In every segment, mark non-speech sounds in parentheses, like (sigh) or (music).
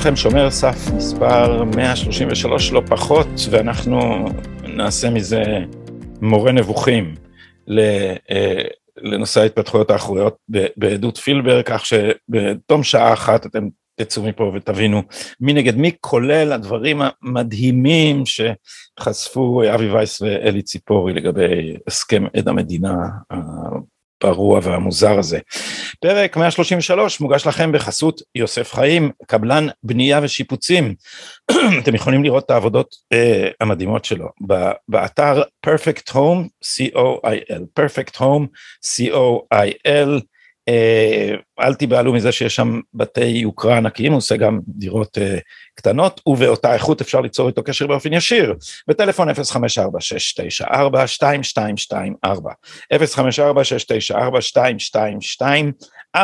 לכם, שומר סף מספר 133 לא פחות, ואנחנו נעשה מזה מורה נבוכים אה, לנושא ההתפתחויות האחוריות בעדות פילבר, כך שבתום שעה אחת אתם תצאו מפה ותבינו מי נגד מי, כולל הדברים המדהימים שחשפו אבי וייס ואלי ציפורי לגבי הסכם עד המדינה הפרוע והמוזר הזה. פרק 133 מוגש לכם בחסות יוסף חיים, קבלן בנייה ושיפוצים. (clears throat) אתם יכולים לראות את העבודות uh, המדהימות שלו באתר perfect home co.il, perfect home co.il. אה, אל תיבהלו מזה שיש שם בתי יוקרה ענקיים, הוא עושה גם דירות uh, קטנות, ובאותה איכות אפשר ליצור איתו קשר באופן ישיר, בטלפון 054-694-2224, 054-694-2224,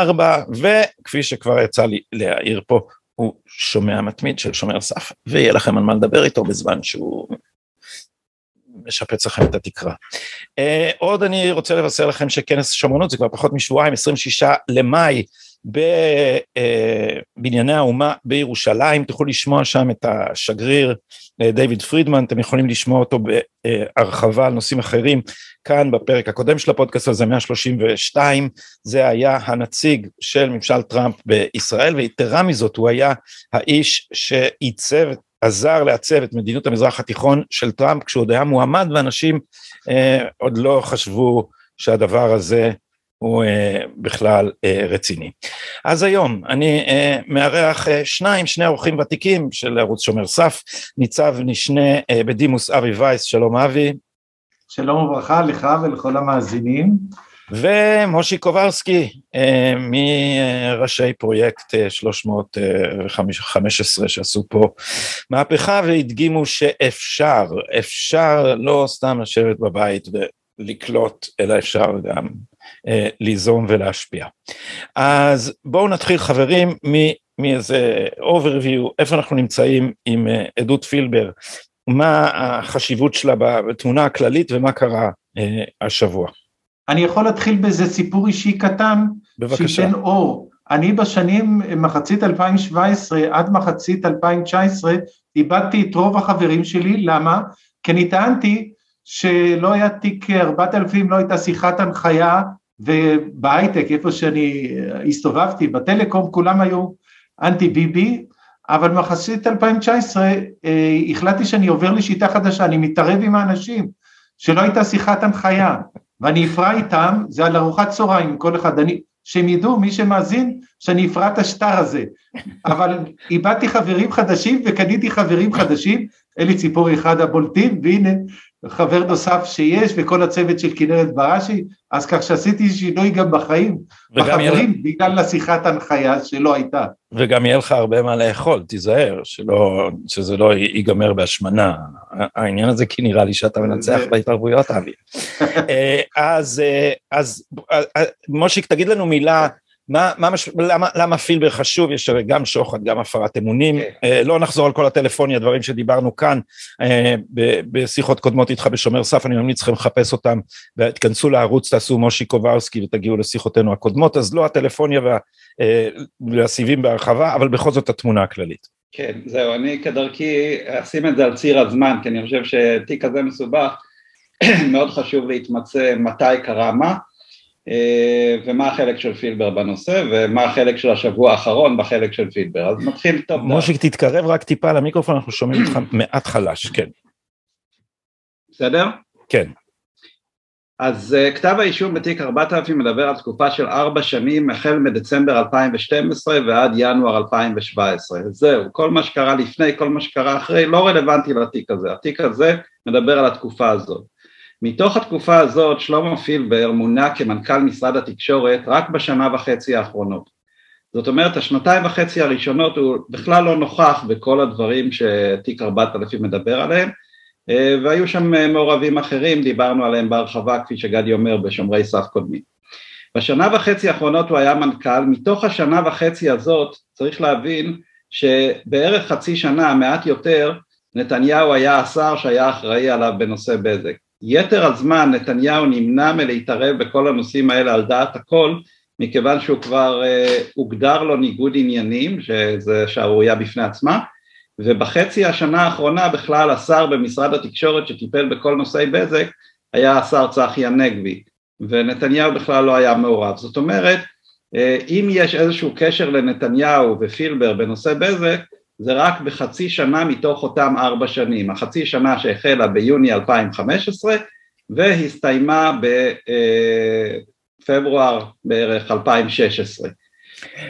וכפי שכבר יצא לי להעיר פה, הוא שומע מתמיד של שומר סף, ויהיה לכם על מה לדבר איתו בזמן שהוא משפץ לכם את התקרה. Uh, עוד אני רוצה לבשר לכם שכנס שמרנות זה כבר פחות משבועיים, 26 למאי, בבנייני uh, האומה בירושלים, תוכלו לשמוע שם את השגריר uh, דיוויד פרידמן, אתם יכולים לשמוע אותו בהרחבה על נושאים אחרים, כאן בפרק הקודם של הפודקאסט הזה, 132, זה היה הנציג של ממשל טראמפ בישראל, ויתרה מזאת, הוא היה האיש שעיצב עזר לעצב את מדיניות המזרח התיכון של טראמפ כשהוא עוד היה מועמד ואנשים אה, עוד לא חשבו שהדבר הזה הוא אה, בכלל אה, רציני. אז היום אני אה, מארח אה, שניים, שני אורחים ותיקים של ערוץ שומר סף, ניצב משנה אה, בדימוס אבי וייס, שלום אבי. שלום וברכה לך ולכל המאזינים. ומושי קוברסקי אה, מראשי פרויקט 315 אה, שעשו פה מהפכה והדגימו שאפשר, אפשר לא סתם לשבת בבית ולקלוט, אלא אפשר גם אה, ליזום ולהשפיע. אז בואו נתחיל חברים מאיזה overview, איפה אנחנו נמצאים עם עדות פילבר, מה החשיבות שלה בתמונה הכללית ומה קרה השבוע. אני יכול להתחיל באיזה סיפור אישי קטן, בבקשה. שייתן אור. אני בשנים מחצית 2017 עד מחצית 2019 איבדתי את רוב החברים שלי, למה? כי אני טענתי שלא היה תיק 4000, לא הייתה שיחת הנחיה, ובהייטק, איפה שאני הסתובבתי, בטלקום, כולם היו אנטי ביבי, אבל מחצית 2019 אה, החלטתי שאני עובר לשיטה חדשה, אני מתערב עם האנשים, שלא הייתה שיחת הנחיה. ואני אפרע איתם, זה על ארוחת צהריים כל אחד, אני, שהם ידעו, מי שמאזין, שאני אפרע את השטר הזה. (laughs) אבל איבדתי חברים חדשים וקניתי חברים חדשים, אלי ציפורי אחד הבולטים, והנה חבר נוסף שיש, וכל הצוות של כנרת בראשי, אז כך שעשיתי שינוי גם בחיים, בחברים, יהיה... בגלל השיחת הנחיה שלא הייתה. וגם יהיה לך הרבה מה לאכול, תיזהר, שלא, שזה לא ייגמר בהשמנה, העניין הזה כי נראה לי שאתה מנצח בהתערבויות, אבי. (laughs) אה, אז, אה, אז אה, מושיק, תגיד לנו מילה, מה, מה, מש... למה, למה פילבר חשוב? יש הרי גם שוחד, גם הפרת אמונים. Okay. כן. Uh, לא נחזור על כל הטלפוני, הדברים שדיברנו כאן uh, בשיחות קודמות איתך בשומר סף, אני ממליץ לכם לחפש אותם, ותכנסו לערוץ, תעשו מושי קוברסקי ותגיעו לשיחותינו הקודמות, אז לא הטלפוניה וה, uh, והסיבים בהרחבה, אבל בכל זאת התמונה הכללית. כן, זהו, אני כדרכי אשים את זה על ציר הזמן, כי אני חושב שתיק כזה מסובך, (clears throat) מאוד חשוב להתמצא מתי קרה מה. אה, ומה החלק של פילבר בנושא, ומה החלק של השבוע האחרון בחלק של פילבר. אז נתחיל טוב. מושיק, תתקרב רק טיפה למיקרופון, אנחנו שומעים אותך מעט חלש, כן. בסדר? כן. אז uh, כתב האישום בתיק 4000 מדבר על תקופה של ארבע שנים החל מדצמבר 2012 ועד ינואר 2017. זהו, כל מה שקרה לפני, כל מה שקרה אחרי, לא רלוונטי לתיק הזה. התיק הזה מדבר על התקופה הזאת. מתוך התקופה הזאת שלמה פילבר מונה כמנכ"ל משרד התקשורת רק בשנה וחצי האחרונות. זאת אומרת השנתיים וחצי הראשונות הוא בכלל לא נוכח בכל הדברים שתיק 4000 מדבר עליהם אה, והיו שם אה, מעורבים אחרים, דיברנו עליהם בהרחבה כפי שגדי אומר בשומרי סף קודמים. בשנה וחצי האחרונות הוא היה מנכ"ל, מתוך השנה וחצי הזאת צריך להבין שבערך חצי שנה, מעט יותר, נתניהו היה השר שהיה אחראי עליו בנושא בזק. יתר הזמן נתניהו נמנע מלהתערב בכל הנושאים האלה על דעת הכל, מכיוון שהוא כבר uh, הוגדר לו ניגוד עניינים, שזה שערורייה בפני עצמה, ובחצי השנה האחרונה בכלל השר במשרד התקשורת שטיפל בכל נושאי בזק היה השר צחי הנגבי, ונתניהו בכלל לא היה מעורב. זאת אומרת, אה, אם יש איזשהו קשר לנתניהו ופילבר בנושא בזק, זה רק בחצי שנה מתוך אותם ארבע שנים, החצי שנה שהחלה ביוני 2015 והסתיימה בפברואר בערך 2016.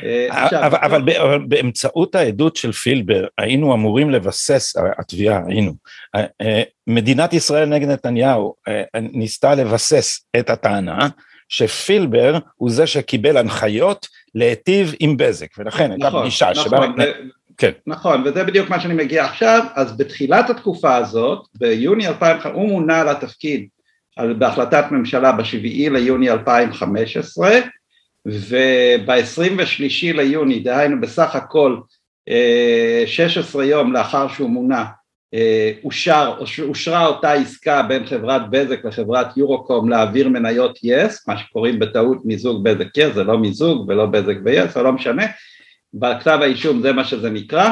אה, אבל, אבל באמצעות העדות של פילבר היינו אמורים לבסס, התביעה היינו, אה, מדינת ישראל נגד נתניהו ניסתה לבסס את הטענה שפילבר הוא זה שקיבל הנחיות להיטיב עם בזק, ולכן הייתה נכון, פגישה נכון, שבה... כן. נכון, וזה בדיוק מה שאני מגיע עכשיו, אז בתחילת התקופה הזאת, ביוני 2000, הוא מונה לתפקיד בהחלטת ממשלה בשבעי ליוני 2015, וב-23 ליוני, דהיינו בסך הכל 16 אה, יום לאחר שהוא מונה, אה, אושר, אושרה אותה עסקה בין חברת בזק לחברת יורוקום להעביר מניות יס, מה שקוראים בטעות מיזוג בזק יס, זה לא מיזוג ולא בזק ויס, זה לא משנה, בכתב האישום זה מה שזה נקרא,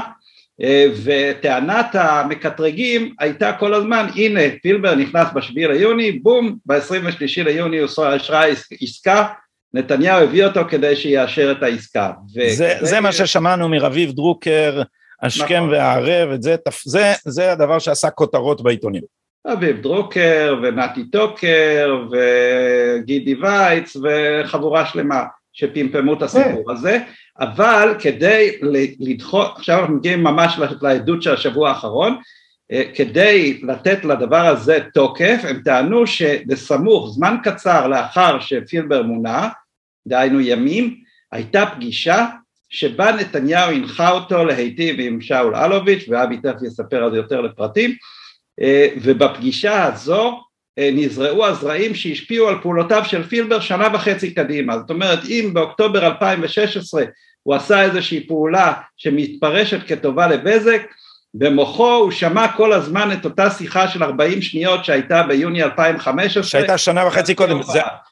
אה, וטענת המקטרגים הייתה כל הזמן, הנה פילבר נכנס בשביעי ליוני, בום, ב-23 ליוני אושרה עסקה, נתניהו הביא אותו כדי שיאשר את העסקה. זה, זה מה ששמענו מרביב דרוקר, השכם נכון. והערב, זה, זה, זה הדבר שעשה כותרות בעיתונים. אביב דרוקר ונתי טוקר וגידי וייץ וחבורה שלמה שפמפמו את הסיפור כן. הזה, אבל כדי לדחות, עכשיו אנחנו מגיעים ממש לעדות של השבוע האחרון, אה, כדי לתת לדבר הזה תוקף, הם טענו שבסמוך, זמן קצר לאחר שפילבר מונה, דהיינו ימים, הייתה פגישה שבה נתניהו הנחה אותו להיטיב עם שאול אלוביץ', ואבי תכף יספר על זה יותר לפרטים, אה, ובפגישה הזו נזרעו הזרעים שהשפיעו על פעולותיו של פילבר שנה וחצי קדימה. זאת אומרת, אם באוקטובר 2016 הוא עשה איזושהי פעולה שמתפרשת כטובה לבזק, במוחו הוא שמע כל הזמן את אותה שיחה של 40 שניות שהייתה ביוני 2015. שהייתה שנה וחצי קודם,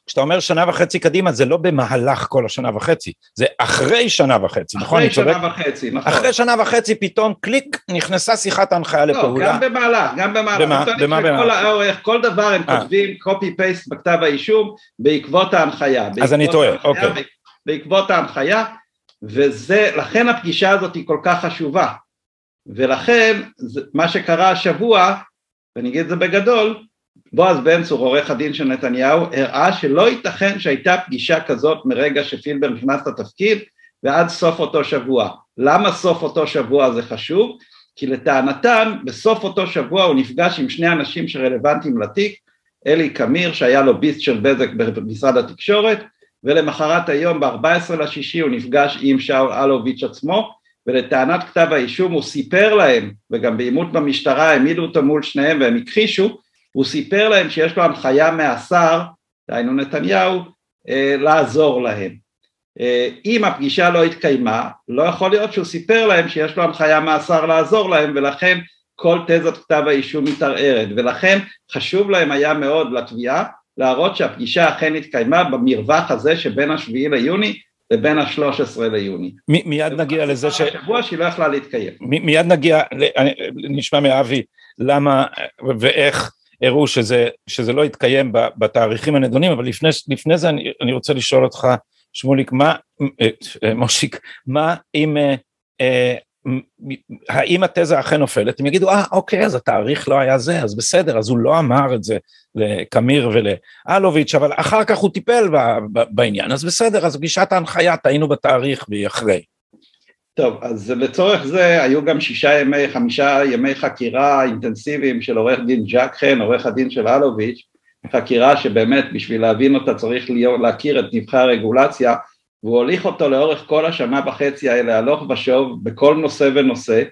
כשאתה אומר שנה וחצי קדימה זה לא במהלך כל השנה וחצי, זה אחרי שנה וחצי, נכון? אחרי שנה וחצי, נכון. אחרי שנה וחצי פתאום קליק נכנסה שיחת ההנחיה לא, לפעולה. לא, גם במהלך, גם במהלך. במה במהלך? כל דבר הם אה. כותבים קופי פייסט בכתב האישום בעקבות ההנחיה. אז אני טועה, אוקיי. בעקבות ההנחיה, וזה, לכן הפגישה הזאת היא כל כך חשובה. ולכן מה שקרה השבוע, ואני אגיד את זה בגדול, בועז בן צור, עורך הדין של נתניהו, הראה שלא ייתכן שהייתה פגישה כזאת מרגע שפילבר נכנס לתפקיד ועד סוף אותו שבוע. למה סוף אותו שבוע זה חשוב? כי לטענתם בסוף אותו שבוע הוא נפגש עם שני אנשים שרלוונטיים לתיק, אלי קמיר שהיה לוביסט של בזק במשרד התקשורת ולמחרת היום ב-14 לשישי הוא נפגש עם שאול אלוביץ' עצמו ולטענת כתב האישום הוא סיפר להם, וגם בעימות במשטרה העמידו אותו מול שניהם והם הכחישו, הוא סיפר להם שיש לו הנחיה מהשר, דהיינו נתניהו, אה, לעזור להם. אה, אם הפגישה לא התקיימה, לא יכול להיות שהוא סיפר להם שיש לו הנחיה מהשר לעזור להם ולכן כל תזת כתב האישום מתערערת ולכן חשוב להם היה מאוד לתביעה להראות שהפגישה אכן התקיימה במרווח הזה שבין השביעי ליוני לבין ה-13 ליוני. מ- מיד נגיע לזה ש... שבוע שהיא לא יכלה להתקיים. מ- מיד נגיע, נשמע מאבי למה ואיך הראו שזה, שזה לא יתקיים בתאריכים הנדונים, אבל לפני, לפני זה אני, אני רוצה לשאול אותך, שמוליק, מה, אה, מושיק, מה אם אה, אה, האם התזה אכן נופלת, הם יגידו, אה, אוקיי, אז התאריך לא היה זה, אז בסדר, אז הוא לא אמר את זה לקמיר ולאלוביץ', אבל אחר כך הוא טיפל בעניין, אז בסדר, אז פגישת ההנחיה, טעינו בתאריך והיא אחרי. טוב, אז לצורך זה היו גם שישה ימי, חמישה ימי חקירה אינטנסיביים של עורך דין ג'ק חן, עורך הדין של אלוביץ', חקירה שבאמת בשביל להבין אותה צריך להכיר את נבחי הרגולציה, והוא הוליך אותו לאורך כל השנה וחצי האלה הלוך ושוב בכל נושא ונושא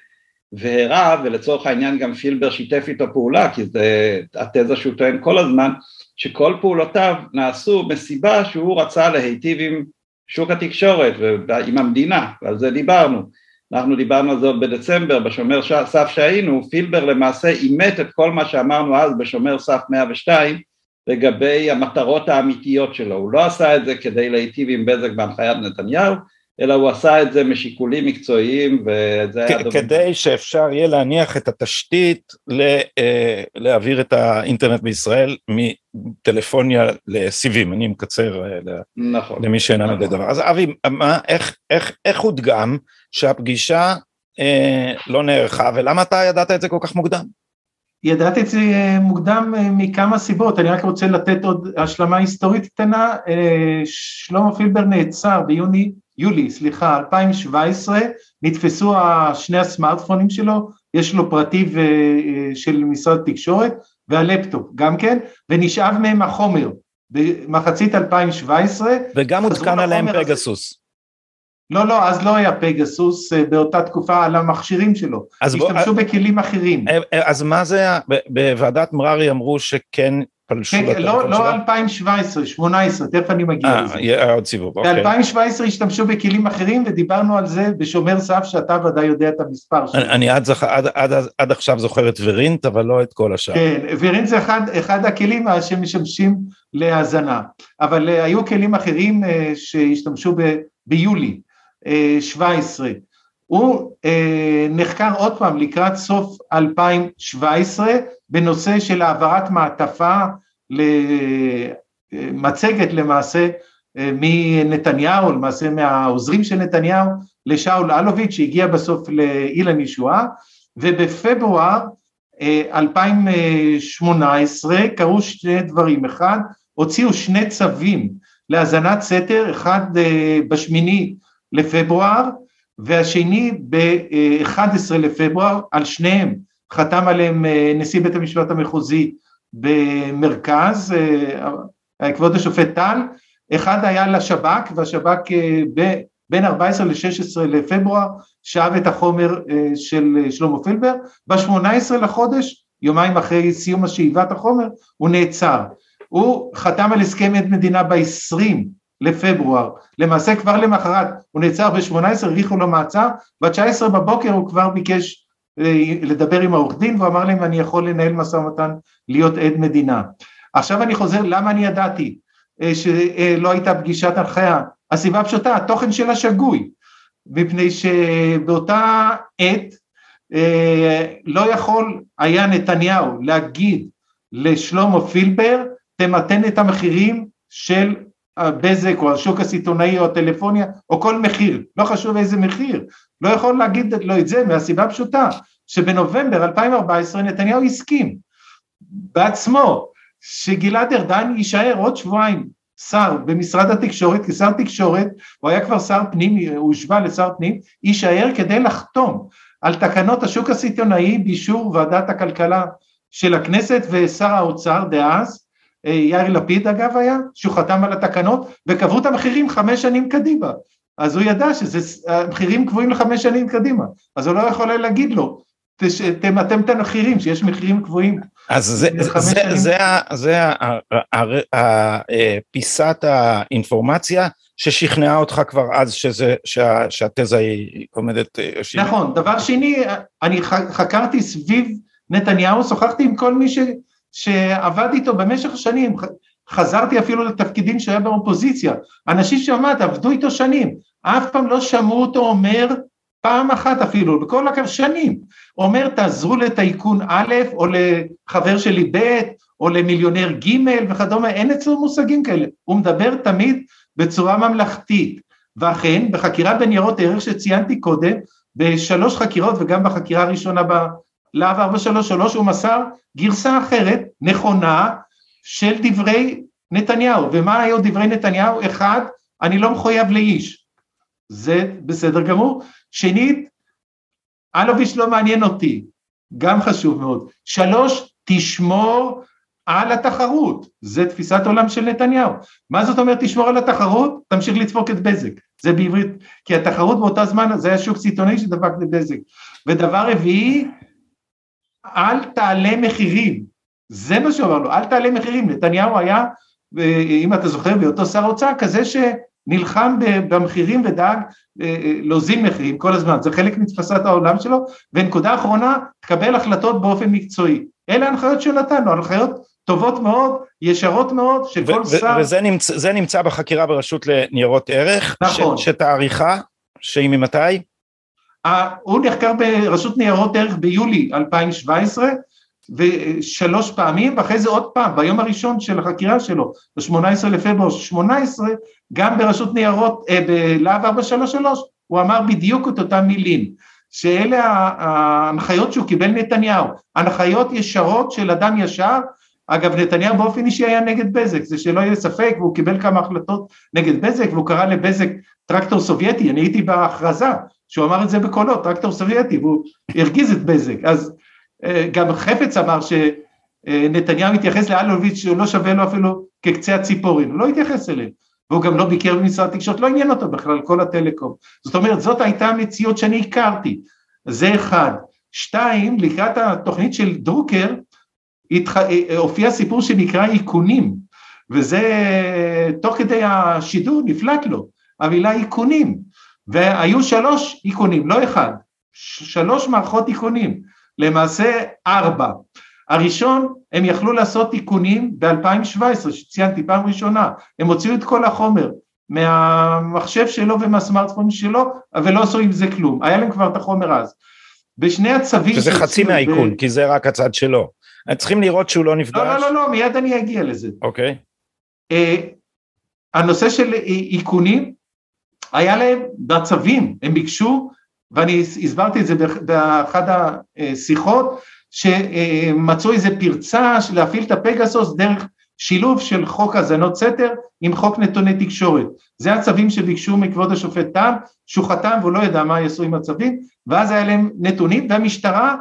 והראה ולצורך העניין גם פילבר שיתף איתו פעולה כי זה התזה שהוא טוען כל הזמן שכל פעולותיו נעשו מסיבה שהוא רצה להיטיב עם שוק התקשורת ועם המדינה ועל זה דיברנו. אנחנו דיברנו על זה עוד בדצמבר בשומר סף שהיינו פילבר למעשה אימת את כל מה שאמרנו אז בשומר סף 102 לגבי המטרות האמיתיות שלו, הוא לא עשה את זה כדי להיטיב עם בזק בהנחיית נתניהו, אלא הוא עשה את זה משיקולים מקצועיים וזה היה דומה. כדי שאפשר יהיה להניח את התשתית אה, להעביר את האינטרנט בישראל מטלפוניה לסיבים, אני מקצר אה, נכון, למי שאינם נכון. יודע דבר. אז אבי, מה, איך, איך, איך הודגם שהפגישה אה, לא נערכה ולמה אתה ידעת את זה כל כך מוקדם? ידעתי את זה אה, מוקדם מכמה סיבות, אני רק רוצה לתת עוד השלמה היסטורית קטנה, שלמה פילבר נעצר ביוני יולי, סליחה, 2017, נתפסו שני הסמארטפונים שלו, יש לו פרטי אה, של משרד תקשורת והלפטופ גם כן, ונשאב מהם החומר במחצית 2017. וגם עודכן עליהם פגסוס. לא, לא, אז לא היה פגסוס אה, באותה תקופה על המכשירים שלו, השתמשו בוא, בכלים אחרים. אה, אז מה זה, בוועדת מררי אמרו שכן פלשו כן, לטלפון לא, לא 2017, 18, תכף אני מגיע אה, לזה. אה, עוד סיבוב, אוקיי. ב-2017 השתמשו בכלים אחרים ודיברנו על זה בשומר סף שאתה ודאי יודע את המספר שלו. אני, עד, עד, עד, עד עכשיו זוכר את ורינט, אבל לא את כל השאר. כן, ורינט זה אחד, אחד הכלים שמשמשים להאזנה, אבל היו כלים אחרים שהשתמשו ב, ביולי uh, 17. הוא אה, נחקר עוד פעם לקראת סוף 2017 בנושא של העברת מעטפה למצגת למעשה אה, מנתניהו, למעשה מהעוזרים של נתניהו, לשאול אלוביץ' שהגיע בסוף לאילן ישועה, ובפברואר 2018 אה, קרו שני דברים, אחד, הוציאו שני צווים להאזנת סתר, אחד אה, בשמיני לפברואר והשני ב-11 לפברואר, על שניהם. חתם עליהם נשיא בית המשפט המחוזי במרכז, אה, כבוד השופט טל, אחד היה לשב"כ, והשב"כ אה, בין 14 ל-16 לפברואר שאב את החומר אה, של שלמה פילבר, ב-18 לחודש, יומיים אחרי סיום השאיבת החומר, הוא נעצר. הוא חתם על הסכם עד מדינה ב-20 לפברואר, למעשה כבר למחרת הוא נעצר ב-18, האריכו לו מעצר, ב-19 בבוקר הוא כבר ביקש לדבר עם העורך דין והוא אמר להם אני יכול לנהל משא ומתן להיות עד מדינה. עכשיו אני חוזר למה אני ידעתי אה, שלא הייתה פגישת הנחיה, הסיבה פשוטה התוכן שלה שגוי מפני שבאותה עת אה, לא יכול היה נתניהו להגיד לשלמה פילבר תמתן את המחירים של הבזק או השוק הסיטונאי או הטלפוניה או כל מחיר, לא חשוב איזה מחיר, לא יכול להגיד לו את זה מהסיבה הפשוטה שבנובמבר 2014 נתניהו הסכים בעצמו שגלעד ארדן יישאר עוד שבועיים שר במשרד התקשורת, כשר תקשורת, הוא היה כבר שר פנים, הוא הושבע לשר פנים, יישאר כדי לחתום על תקנות השוק הסיטונאי באישור ועדת הכלכלה של הכנסת ושר האוצר דאז, יאיר לפיד אגב היה, שהוא חתם על התקנות וקבעו את המחירים חמש שנים קדימה, אז הוא ידע שהמחירים קבועים לחמש שנים קדימה, אז הוא לא יכול להגיד לו, תמתם את המחירים, שיש מחירים קבועים. אז זה, זה, זה, זה, זה פיסת האינפורמציה ששכנעה אותך כבר אז שזה, שה, שהתזה היא עומדת... אה, נכון, דבר שני, אני חקרתי סביב נתניהו, שוחחתי עם כל מי ש, שעבד איתו במשך שנים, חזרתי אפילו לתפקידים שהיה באופוזיציה, אנשים שעמד, עבדו איתו שנים, אף פעם לא שמעו אותו אומר פעם אחת אפילו, בכל הכבוד שנים, אומר תעזרו לטייקון א' או לחבר שלי ב' או למיליונר ג' וכדומה, אין אצלו מושגים כאלה, הוא מדבר תמיד בצורה ממלכתית, ואכן בחקירה בניירות ערך שציינתי קודם, בשלוש חקירות וגם בחקירה הראשונה בלהב 433 הוא מסר גרסה אחרת, נכונה, של דברי נתניהו, ומה היו דברי נתניהו? אחד, אני לא מחויב לאיש, זה בסדר גמור, שנית, אלוביץ' לא מעניין אותי, גם חשוב מאוד. שלוש, תשמור על התחרות, זה תפיסת עולם של נתניהו. מה זאת אומרת תשמור על התחרות? תמשיך לדפוק את בזק, זה בעברית, כי התחרות באותה זמן זה היה שוק סיטונאי שדפק את בזק. ודבר רביעי, אל תעלה מחירים, זה מה שהוא אמר לו, אל תעלה מחירים, נתניהו היה, אם אתה זוכר, בהיותו שר אוצר, כזה ש... נלחם במחירים ודאג אה, אה, להוזיל מחירים כל הזמן, זה חלק מתפסת העולם שלו, ונקודה אחרונה, תקבל החלטות באופן מקצועי. אלה ההנחיות שנתנו, הנחיות טובות מאוד, ישרות מאוד, שכל שר... וזה נמצא, נמצא בחקירה ברשות לניירות ערך, נכון. שתאריכה, שהיא ממתי? הוא נחקר ברשות ניירות ערך ביולי 2017, ושלוש פעמים, ואחרי זה עוד פעם, ביום הראשון של החקירה שלו, ב-18 לפברואר 18, גם ברשות ניירות, אה, בלהב 433, הוא אמר בדיוק את אותם מילים, שאלה ההנחיות שהוא קיבל נתניהו, הנחיות ישרות של אדם ישר, אגב נתניהו באופן אישי היה נגד בזק, זה שלא יהיה ספק, והוא קיבל כמה החלטות נגד בזק, והוא קרא לבזק טרקטור סובייטי, אני הייתי בהכרזה, שהוא אמר את זה בקולו, טרקטור סובייטי, והוא הרגיז את בזק, אז אה, גם חפץ אמר שנתניהו מתייחס לאלוביץ' שהוא לא שווה לו אפילו כקצה הציפורין, הוא לא התייחס אליהם, והוא גם לא ביקר במשרד התקשורת, לא עניין אותו בכלל כל הטלקום, זאת אומרת זאת הייתה המציאות שאני הכרתי, זה אחד, שתיים, לקראת התוכנית של דרוקר, התח... אה, הופיע סיפור שנקרא איכונים, וזה תוך כדי השידור נפלט לו, המילה איכונים, והיו שלוש איכונים, לא אחד, שלוש מערכות איכונים, למעשה ארבע. הראשון, הם יכלו לעשות תיקונים ב-2017, שציינתי פעם ראשונה, הם הוציאו את כל החומר מהמחשב שלו ומהסמארטפון שלו, אבל לא עשו עם זה כלום, היה להם כבר את החומר אז. בשני הצווים... שזה חצי מהאיכון, ב... כי זה רק הצד שלו. צריכים לראות שהוא לא נפגש. לא, לא, לא, לא, מיד אני אגיע לזה. אוקיי. Okay. uh, הנושא של איכונים, היה להם בצווים, הם ביקשו ואני הסברתי את זה באחת השיחות, שמצאו איזה פרצה להפעיל את הפגסוס דרך שילוב של חוק האזנות סתר עם חוק נתוני תקשורת. זה הצווים שביקשו מכבוד השופט טל, שהוא חתם והוא לא ידע מה יעשו עם הצווים, ואז היה להם נתונים, והמשטרה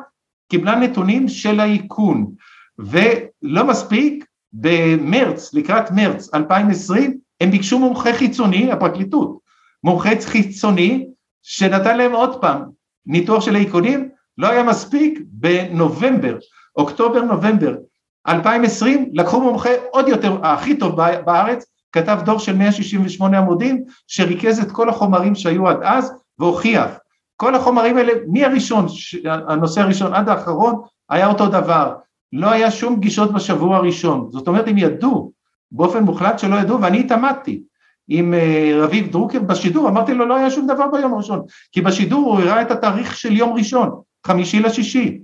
קיבלה נתונים של האיכון. ולא מספיק, במרץ, לקראת מרץ 2020, הם ביקשו מומחה חיצוני, הפרקליטות, מומחה חיצוני שנתן להם עוד פעם ניתוח של העיקונים, לא היה מספיק, בנובמבר, אוקטובר נובמבר 2020 לקחו מומחה עוד יותר, הכי טוב בארץ, כתב דוח של 168 עמודים שריכז את כל החומרים שהיו עד אז והוכיח, כל החומרים האלה מהראשון, הנושא הראשון עד האחרון היה אותו דבר, לא היה שום פגישות בשבוע הראשון, זאת אומרת הם ידעו. באופן מוחלט שלא ידעו ואני התעמדתי, עם אה, רביב דרוקר בשידור, אמרתי לו לא היה שום דבר ביום הראשון, כי בשידור הוא הראה את התאריך של יום ראשון, חמישי לשישי,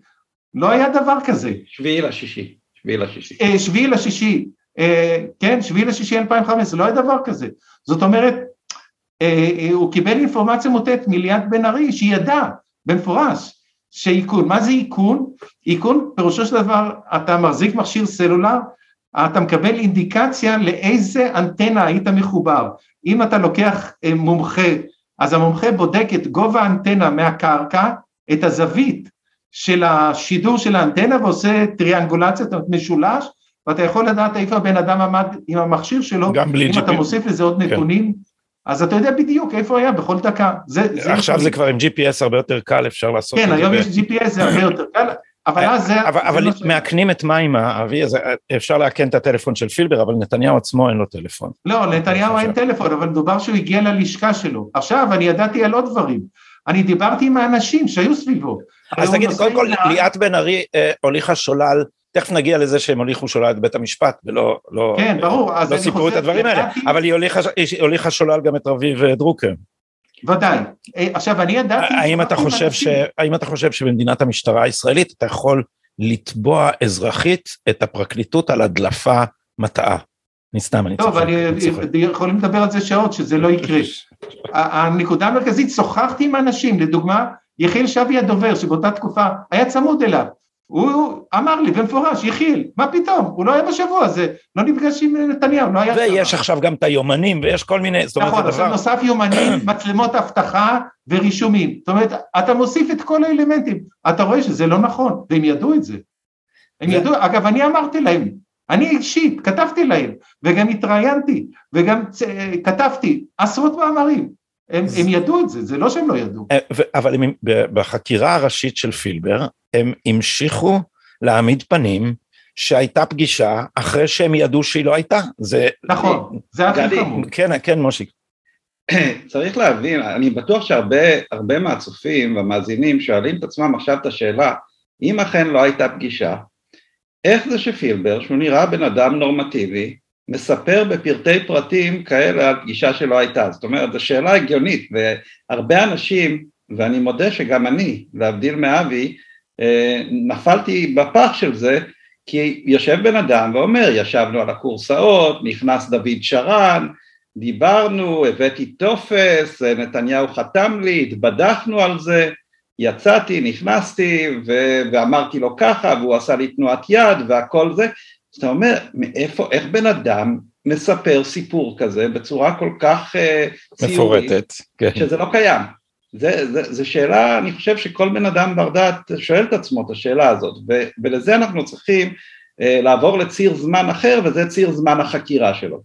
לא היה דבר כזה. שביעי לשישי, שביעי לשישי. אה, שביעי לשישי, אה, כן, שביעי לשישי 2015, לא היה דבר כזה. זאת אומרת, הוא קיבל אינפורמציה מוטעת מליאת בן ארי, שהיא ידעה במפורש שאיכון, מה זה איכון? איכון פירושו של דבר, אתה מחזיק מכשיר סלולר, אתה מקבל אינדיקציה לאיזה אנטנה היית מחובר. אם אתה לוקח אה, מומחה, אז המומחה בודק את גובה האנטנה מהקרקע, את הזווית של השידור של האנטנה ועושה טריאנגולציה, זאת אומרת משולש, ואתה יכול לדעת איפה הבן אדם עמד עם המכשיר שלו, גם בלי אם אתה מוסיף לזה עוד כן. נתונים, כן. אז אתה יודע בדיוק איפה היה בכל דקה. זה, זה עכשיו זה כבר עם GPS הרבה יותר קל, אפשר לעשות כן, היום יש GPS, זה הרבה יותר קל, אבל אז זה... אבל, אבל מאכנים את מה עם האבי, אז אפשר לאכן את הטלפון של פילבר, אבל נתניהו עצמו אין לו טלפון. לא, לנתניהו אין טלפון, אבל מדובר שהוא הגיע ללשכה שלו. עכשיו, אני ידעתי על עוד דברים. אני דיברתי עם האנשים שהיו סביבו. אז תגיד, קודם כל, ליאת בן ארי אה, הוליכה שולל, תכף נגיע לזה שהם הוליכו שולל את בית המשפט, ולא לא, כן, ברור, לא סיפרו את הדברים האלה, אבל היא הוליכה, שולל גם את רביב אה, דרוקר. ודאי. אה, עכשיו, אני ידעתי... האם אתה, חושב ש... האם אתה חושב שבמדינת המשטרה הישראלית אתה יכול לתבוע אזרחית את הפרקליטות על הדלפה מטעה? אני סתם, אני צוחק. טוב, אני יכולים לדבר על זה שעות, שזה לא יקרה. (laughs) הנקודה המרכזית, שוחחתי עם אנשים, לדוגמה, יחיל שבי הדובר, שבאותה תקופה היה צמוד אליו, הוא אמר לי במפורש, יחיל, מה פתאום, הוא לא היה בשבוע הזה, לא נפגש עם נתניהו, לא היה... ויש שם. עכשיו גם את היומנים, ויש כל מיני, זאת אומרת, נכון, עכשיו נוסף יומנים, (clears throat) מצלמות אבטחה ורישומים, זאת אומרת, אתה מוסיף את כל האלמנטים, אתה רואה שזה לא נכון, והם ידעו את זה. הם. ידעו, אגב, אני אמרתי להם, אני אישית, כתבתי להם, וגם התראיינתי, וגם כתבתי עשרות מאמרים, הם, הם ידעו את זה, זה לא שהם לא ידעו. אה, אבל הם, בחקירה הראשית של פילבר, הם המשיכו להעמיד פנים שהייתה פגישה אחרי שהם ידעו שהיא לא הייתה. זה... נכון, זה הכי חמור. כן, כן, מושיק. (clears throat) צריך להבין, אני בטוח שהרבה מהצופים והמאזינים שואלים את עצמם עכשיו את השאלה, אם אכן לא הייתה פגישה, איך זה שפילבר, שהוא נראה בן אדם נורמטיבי, מספר בפרטי פרטים כאלה על פגישה שלא הייתה, זאת אומרת, זו שאלה הגיונית, והרבה אנשים, ואני מודה שגם אני, להבדיל מאבי, נפלתי בפח של זה, כי יושב בן אדם ואומר, ישבנו על הכורסאות, נכנס דוד שרן, דיברנו, הבאתי טופס, נתניהו חתם לי, התבדחנו על זה, יצאתי, נכנסתי ו- ואמרתי לו ככה והוא עשה לי תנועת יד והכל זה, אז אתה אומר, מאיפה, איך בן אדם מספר סיפור כזה בצורה כל כך uh, ציורית, מפורטת, כן. שזה לא קיים. זה, זה, זה שאלה, אני חושב שכל בן אדם בר דעת שואל את עצמו את השאלה הזאת, ו, ולזה אנחנו צריכים uh, לעבור לציר זמן אחר, וזה ציר זמן החקירה שלו.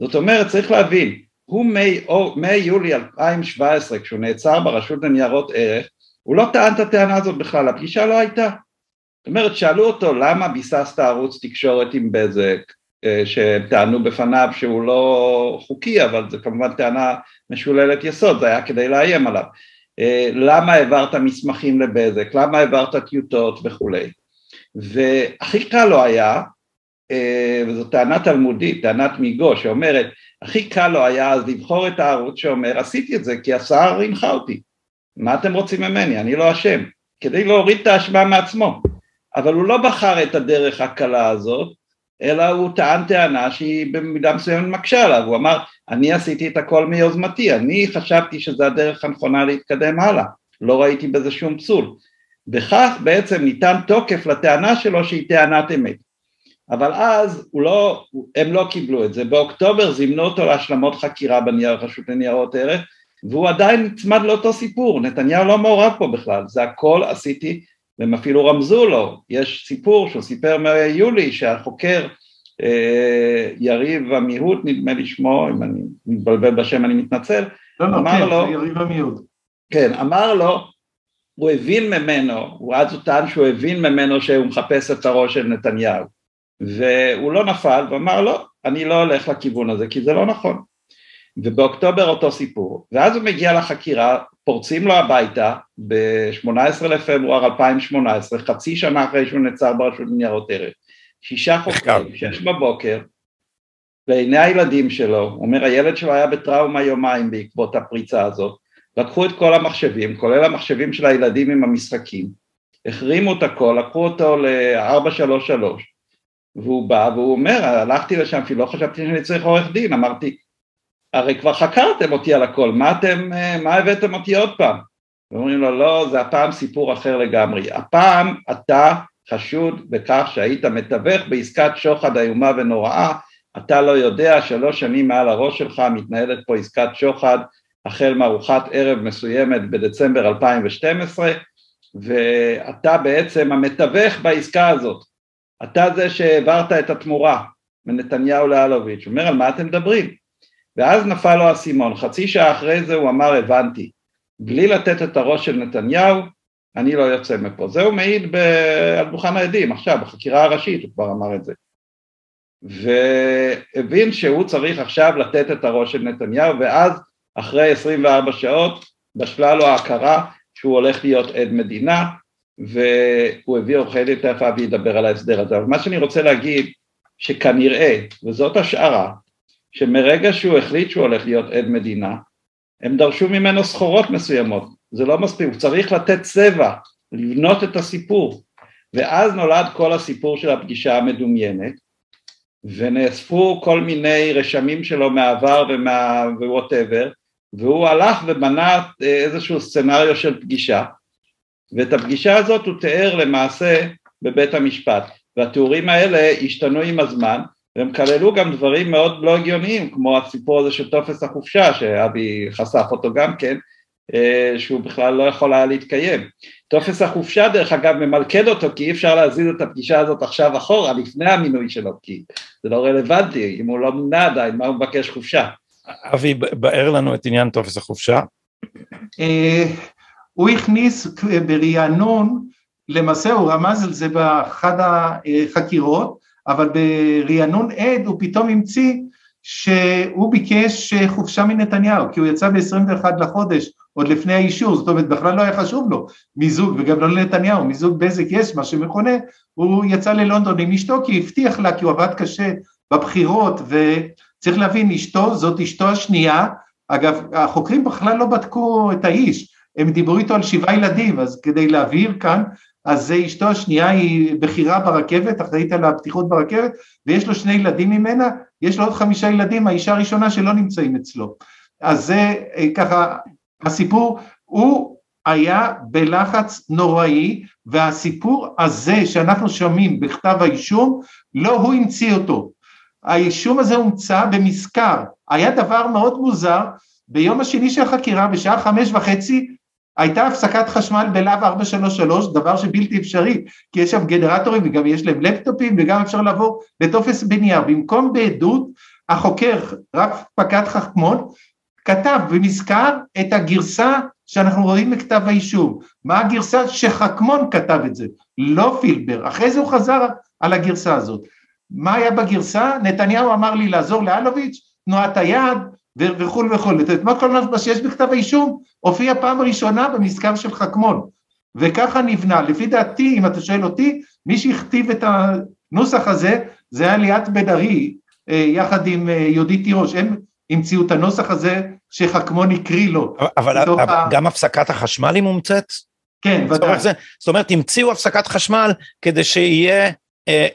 זאת אומרת, צריך להבין, הוא מיולי 2017, כשהוא נעצר ברשות לניירות ערך, הוא לא טען את הטענה הזאת בכלל, הפגישה לא הייתה. זאת אומרת, שאלו אותו למה ביססת ערוץ תקשורת עם בזק, אה, שהם טענו בפניו שהוא לא חוקי, אבל זו כמובן טענה משוללת יסוד, זה היה כדי לאיים עליו. אה, למה העברת מסמכים לבזק, למה העברת טיוטות וכולי. והכי קל לו היה, אה, וזו טענה תלמודית, טענת מיגו, שאומרת, הכי קל לו היה אז לבחור את הערוץ שאומר, עשיתי את זה כי השר הנחה אותי. מה אתם רוצים ממני? אני לא אשם. כדי להוריד את האשמה מעצמו. אבל הוא לא בחר את הדרך הקלה הזאת, אלא הוא טען טענה שהיא במידה מסוימת מקשה עליו, הוא אמר, אני עשיתי את הכל מיוזמתי, אני חשבתי שזו הדרך הנכונה להתקדם הלאה, לא ראיתי בזה שום פסול. בכך בעצם ניתן תוקף לטענה שלו שהיא טענת אמת. אבל אז לא, הם לא קיבלו את זה, באוקטובר זימנו אותו להשלמות חקירה בנייר רשות לניירות ערך, והוא עדיין נצמד לאותו סיפור, נתניהו לא מעורב פה בכלל, זה הכל עשיתי, והם אפילו רמזו לו, יש סיפור שהוא סיפר מיולי שהחוקר אה, יריב עמיהוד נדמה לי שמו, אם אני מתבלבל בשם אני מתנצל, לא, לא, אמר כן, לו, יריב עמיהוד. כן, אמר לו, הוא הבין ממנו, הוא אז הוא טען שהוא הבין ממנו שהוא מחפש את הראש של נתניהו, והוא לא נפל ואמר לא, אני לא הולך לכיוון הזה כי זה לא נכון. ובאוקטובר אותו סיפור, ואז הוא מגיע לחקירה, פורצים לו הביתה ב-18 לפברואר 2018, חצי שנה אחרי שהוא נעצר ברשות לניירות ערך, שישה חוקרים, שש בבוקר, לעיני הילדים שלו, הוא אומר הילד שלו היה בטראומה יומיים בעקבות הפריצה הזאת, לקחו את כל המחשבים, כולל המחשבים של הילדים עם המשחקים, החרימו את הכל, לקחו אותו ל-433, והוא בא והוא אומר, הלכתי לשם כי לא חשבתי שאני צריך עורך דין, אמרתי, הרי כבר חקרתם אותי על הכל, מה אתם, מה הבאתם אותי עוד פעם? ואומרים לו, לא, זה הפעם סיפור אחר לגמרי. הפעם אתה חשוד בכך שהיית מתווך בעסקת שוחד איומה ונוראה, אתה לא יודע שלוש שנים מעל הראש שלך מתנהלת פה עסקת שוחד החל מארוחת ערב מסוימת בדצמבר 2012, ואתה בעצם המתווך בעסקה הזאת. אתה זה שהעברת את התמורה מנתניהו לאלוביץ'. הוא אומר, על מה אתם מדברים? ואז נפל לו האסימון, חצי שעה אחרי זה הוא אמר הבנתי, בלי לתת את הראש של נתניהו אני לא יוצא מפה, זה הוא מעיד ב... על דוכן העדים. עכשיו, בחקירה הראשית הוא כבר אמר את זה. והבין שהוא צריך עכשיו לתת את הראש של נתניהו ואז אחרי 24 שעות בשלה לו ההכרה שהוא הולך להיות עד מדינה והוא הביא עורכי דין, תכף אבי ידבר על ההסדר הזה, אבל מה שאני רוצה להגיד שכנראה, וזאת השערה, שמרגע שהוא החליט שהוא הולך להיות עד מדינה, הם דרשו ממנו סחורות מסוימות, זה לא מספיק, הוא צריך לתת צבע, לבנות את הסיפור, ואז נולד כל הסיפור של הפגישה המדומיינת, ונאספו כל מיני רשמים שלו מהעבר ומה... ו whatever, והוא הלך ובנה איזשהו scenario של פגישה, ואת הפגישה הזאת הוא תיאר למעשה בבית המשפט, והתיאורים האלה השתנו עם הזמן, והם כללו גם דברים מאוד לא הגיוניים, כמו הסיפור הזה של טופס החופשה, שאבי חשף אותו גם כן, אה, שהוא בכלל לא יכול היה להתקיים. טופס החופשה דרך אגב ממלכד אותו כי אי אפשר להזיז את הפגישה הזאת עכשיו אחורה לפני המינוי שלו כי זה לא רלוונטי, אם הוא לא מונה עדיין מה הוא מבקש חופשה. אבי, באר לנו את עניין טופס החופשה. אה, הוא הכניס ברענון, למעשה הוא רמז על זה באחד החקירות, אבל ברענון עד הוא פתאום המציא שהוא ביקש חופשה מנתניהו, כי הוא יצא ב-21 לחודש, עוד לפני האישור, זאת אומרת בכלל לא היה חשוב לו. מיזוג, וגם לא לנתניהו, מיזוג בזק יש, מה שמכונה, הוא יצא ללונדון עם אשתו כי הבטיח לה, כי הוא עבד קשה בבחירות, וצריך להבין, אשתו, זאת אשתו השנייה, אגב, החוקרים בכלל לא בדקו את האיש, הם דיברו איתו על שבעה ילדים, אז כדי להבהיר כאן, אז זה אשתו השנייה היא בכירה ברכבת, אחראית על הפתיחות ברכבת, ויש לו שני ילדים ממנה, יש לו עוד חמישה ילדים, האישה הראשונה שלא נמצאים אצלו. אז זה אה, ככה, הסיפור, הוא היה בלחץ נוראי, והסיפור הזה שאנחנו שומעים בכתב האישום, לא הוא המציא אותו. האישום הזה הומצא במזכר. היה דבר מאוד מוזר, ביום השני של החקירה, בשעה חמש וחצי, הייתה הפסקת חשמל בלהב 433, דבר שבלתי אפשרי, כי יש שם גנרטורים וגם יש להם לפטופים וגם אפשר לעבור לטופס בנייר. במקום בעדות, החוקר, רב פקד חכמון, כתב ונזכר את הגרסה שאנחנו רואים בכתב האישום. מה הגרסה? שחכמון כתב את זה, לא פילבר. אחרי זה הוא חזר על הגרסה הזאת. מה היה בגרסה? נתניהו אמר לי לעזור לאלוביץ', תנועת היד וכולי וכולי. אומרת, כל מה שיש בכתב האישום הופיע פעם ראשונה במזכר של חכמון. וככה נבנה. לפי דעתי, אם אתה שואל אותי, מי שהכתיב את הנוסח הזה זה היה ליאת בן ארי, אה, יחד עם אה, יהודית תירוש. הם המציאו את הנוסח הזה שחכמון הקריא לו. אבל ה... גם הפסקת החשמל היא מומצאת? כן, ודאי. זאת אומרת, המציאו הפסקת חשמל כדי שיהיה, אה,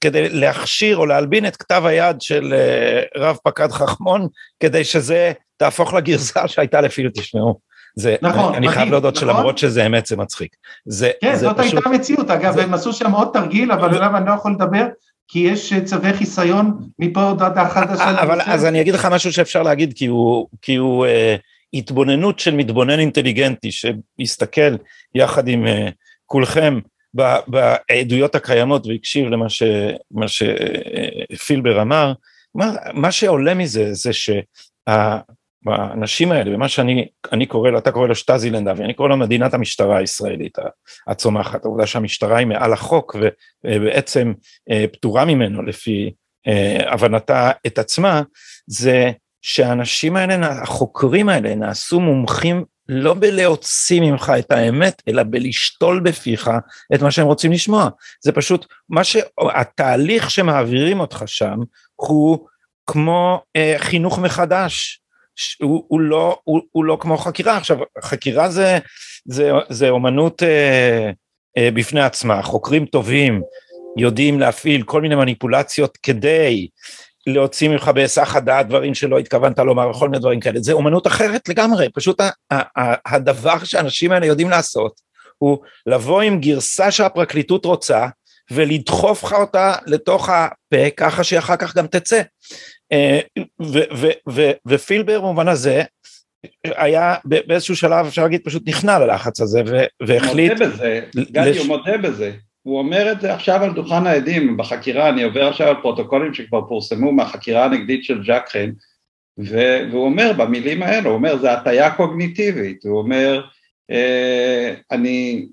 כדי להכשיר או להלבין את כתב היד של אה, רב פקד חכמון, כדי שזה תהפוך לגרסה (laughs) שהייתה לפי תשמעו. זה, נכון, אני, חייב להודות נכון? שלמרות שזה אמת זה מצחיק. זה, כן, זה זאת פשוט... הייתה המציאות, אגב, זה... הם עשו שם עוד תרגיל, אבל עליו אני לא יכול לדבר, כי יש אה, צווי חיסיון מפה עד האחד השנה. אבל אז אני אגיד לך משהו שאפשר להגיד, כי הוא, כי הוא אה, התבוננות של מתבונן אינטליגנטי, שיסתכל יחד עם אה, כולכם בעדויות הקיימות והקשיב למה ש, שפילבר אמר, מה, מה שעולה מזה זה שה... באנשים האלה, במה שאני קורא לו, אתה קורא לו שטזילנד אבי, אני קורא לו מדינת המשטרה הישראלית הצומחת, העובדה שהמשטרה היא מעל החוק ובעצם אה, פטורה ממנו לפי אה, הבנתה את עצמה, זה שהאנשים האלה, החוקרים האלה נעשו מומחים לא בלהוציא ממך את האמת, אלא בלשתול בפיך את מה שהם רוצים לשמוע. זה פשוט, מה ש... התהליך שמעבירים אותך שם הוא כמו אה, חינוך מחדש. הוא, הוא, לא, הוא, הוא לא כמו חקירה. עכשיו, חקירה זה, זה, זה אומנות אה, אה, בפני עצמה, חוקרים טובים יודעים להפעיל כל מיני מניפולציות כדי להוציא ממך בהיסח הדעת דברים שלא התכוונת לומר וכל מיני דברים כאלה, זה אומנות אחרת לגמרי, פשוט ה, ה, ה, הדבר שהאנשים האלה יודעים לעשות הוא לבוא עם גרסה שהפרקליטות רוצה ולדחוף לך אותה לתוך הפה ככה שאחר כך גם תצא. אה, ופילבר במובן הזה היה באיזשהו שלב אפשר להגיד פשוט נכנע ללחץ הזה והחליט. הוא מודה בזה, גדי. הוא מודה בזה, הוא אומר את זה עכשיו על דוכן העדים בחקירה, אני עובר עכשיו על פרוטוקולים שכבר פורסמו מהחקירה הנגדית של חן והוא אומר במילים האלה, הוא אומר זה הטיה קוגניטיבית, הוא אומר אה, אני,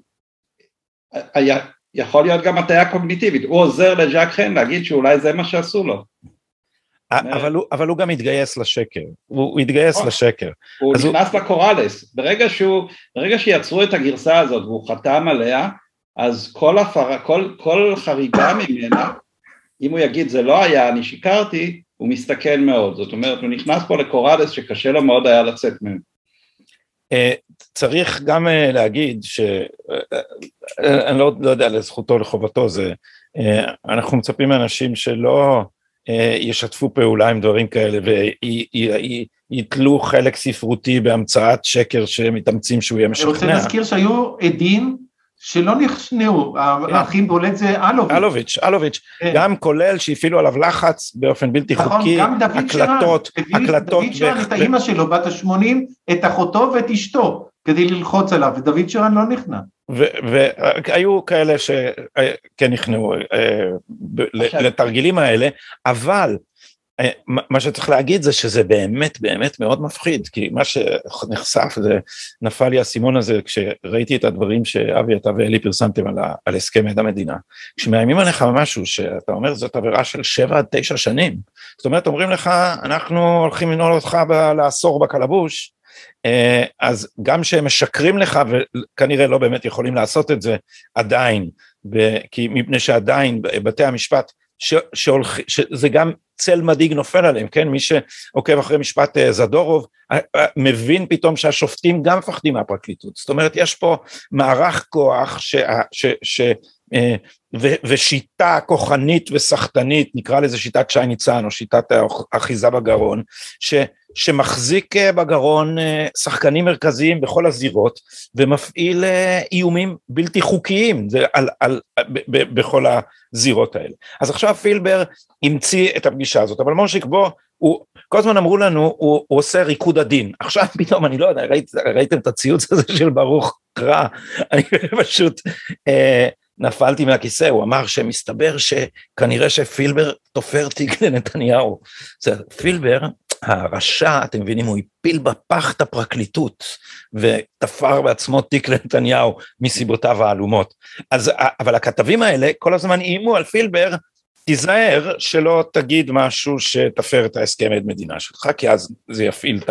היה, יכול להיות גם הטיה קוגניטיבית, הוא עוזר לז'אק חן להגיד שאולי זה מה שעשו לו. אבל הוא, אבל הוא גם התגייס לשקר, הוא, הוא התגייס או, לשקר. הוא נכנס הוא... לקוראלס, ברגע, שהוא, ברגע שיצרו את הגרסה הזאת והוא חתם עליה, אז כל, הפר, כל, כל חריגה ממנה, אם הוא יגיד זה לא היה, אני שיקרתי, הוא מסתכן מאוד, זאת אומרת הוא נכנס פה לקוראלס שקשה לו מאוד היה לצאת ממנו. אה, צריך גם אה, להגיד שאני אה, לא, לא יודע לזכותו לחובתו זה אנחנו מצפים מאנשים שלא ישתפו פעולה עם דברים כאלה ויתלו חלק ספרותי בהמצאת שקר שמתאמצים שהוא יהיה משכנע. אני רוצה להזכיר שהיו עדים שלא נכנעו, כן. האחים בולט זה אלוביץ'. אלוביץ', אלוביץ', כן. גם כולל שהפעילו עליו לחץ באופן בלתי נכון, חוקי, הקלטות, שרן, הקלטות. דוד שרן את האימא שלו בת ה-80, את אחותו ואת אשתו, כדי ללחוץ עליו, ודוד שרן לא נכנע. והיו כאלה שכן נכנעו אה, לתרגילים האלה, אבל אה, מה שצריך להגיד זה שזה באמת באמת מאוד מפחיד, כי מה שנחשף זה, נפל לי האסימון הזה כשראיתי את הדברים שאבי אתה ואלי פרסמתם על, על הסכם עד המדינה, כשמאיימים עליך משהו שאתה אומר זאת עבירה של שבע עד תשע שנים, זאת אומרת אומרים לך אנחנו הולכים לנעול אותך לעשור בקלבוש, אה, אז גם שהם משקרים לך וכנראה לא באמת יכולים לעשות את זה עדיין, כי מפני שעדיין בתי המשפט ש, שהולכ, שזה גם צל מדאיג נופל עליהם, כן? מי שעוקב אחרי משפט אה, זדורוב אה, אה, מבין פתאום שהשופטים גם מפחדים מהפרקליטות, זאת אומרת יש פה מערך כוח ש, ש, ש, ו, ושיטה כוחנית וסחטנית, נקרא לזה שיטת שי ניצן או שיטת האחיזה בגרון, ש, שמחזיק בגרון שחקנים מרכזיים בכל הזירות ומפעיל איומים בלתי חוקיים על, על, ב, ב, בכל הזירות האלה. אז עכשיו פילבר המציא את הפגישה הזאת, אבל מושיק בוא, הוא, כל הזמן אמרו לנו, הוא, הוא עושה ריקוד עדין, עכשיו (laughs) פתאום, אני לא יודע, ראית, ראיתם את הציוץ הזה של ברוך קרא, (laughs) אני פשוט אה, נפלתי מהכיסא, הוא אמר שמסתבר שכנראה שפילבר תופר תיק לנתניהו. זה, פילבר, הרשע, אתם מבינים, הוא הפיל בפח את הפרקליטות ותפר בעצמו תיק לנתניהו מסיבותיו העלומות. אז, אבל הכתבים האלה כל הזמן איימו על פילבר, תיזהר שלא תגיד משהו שתפר את ההסכם עד מדינה שלך, כי אז זה יפעיל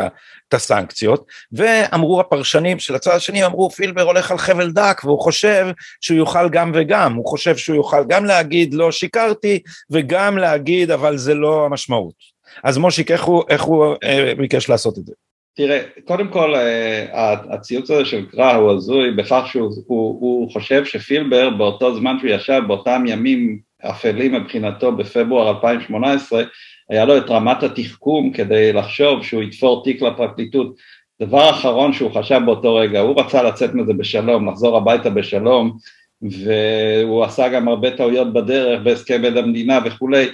את הסנקציות, ואמרו הפרשנים של הצד השני, אמרו פילבר הולך על חבל דק והוא חושב שהוא יוכל גם וגם, הוא חושב שהוא יוכל גם להגיד לא שיקרתי וגם להגיד אבל זה לא המשמעות. אז מושיק, איך הוא, איך הוא אה, ביקש לעשות את זה? תראה, קודם כל אה, הציוץ הזה של קרא הוא הזוי בכך שהוא הוא, הוא חושב שפילבר באותו זמן שהוא ישב באותם ימים אפלים מבחינתו בפברואר 2018 היה לו את רמת התחכום כדי לחשוב שהוא יתפור תיק לפרקליטות דבר אחרון שהוא חשב באותו רגע, הוא רצה לצאת מזה בשלום, לחזור הביתה בשלום והוא עשה גם הרבה טעויות בדרך בהסכם בין המדינה וכולי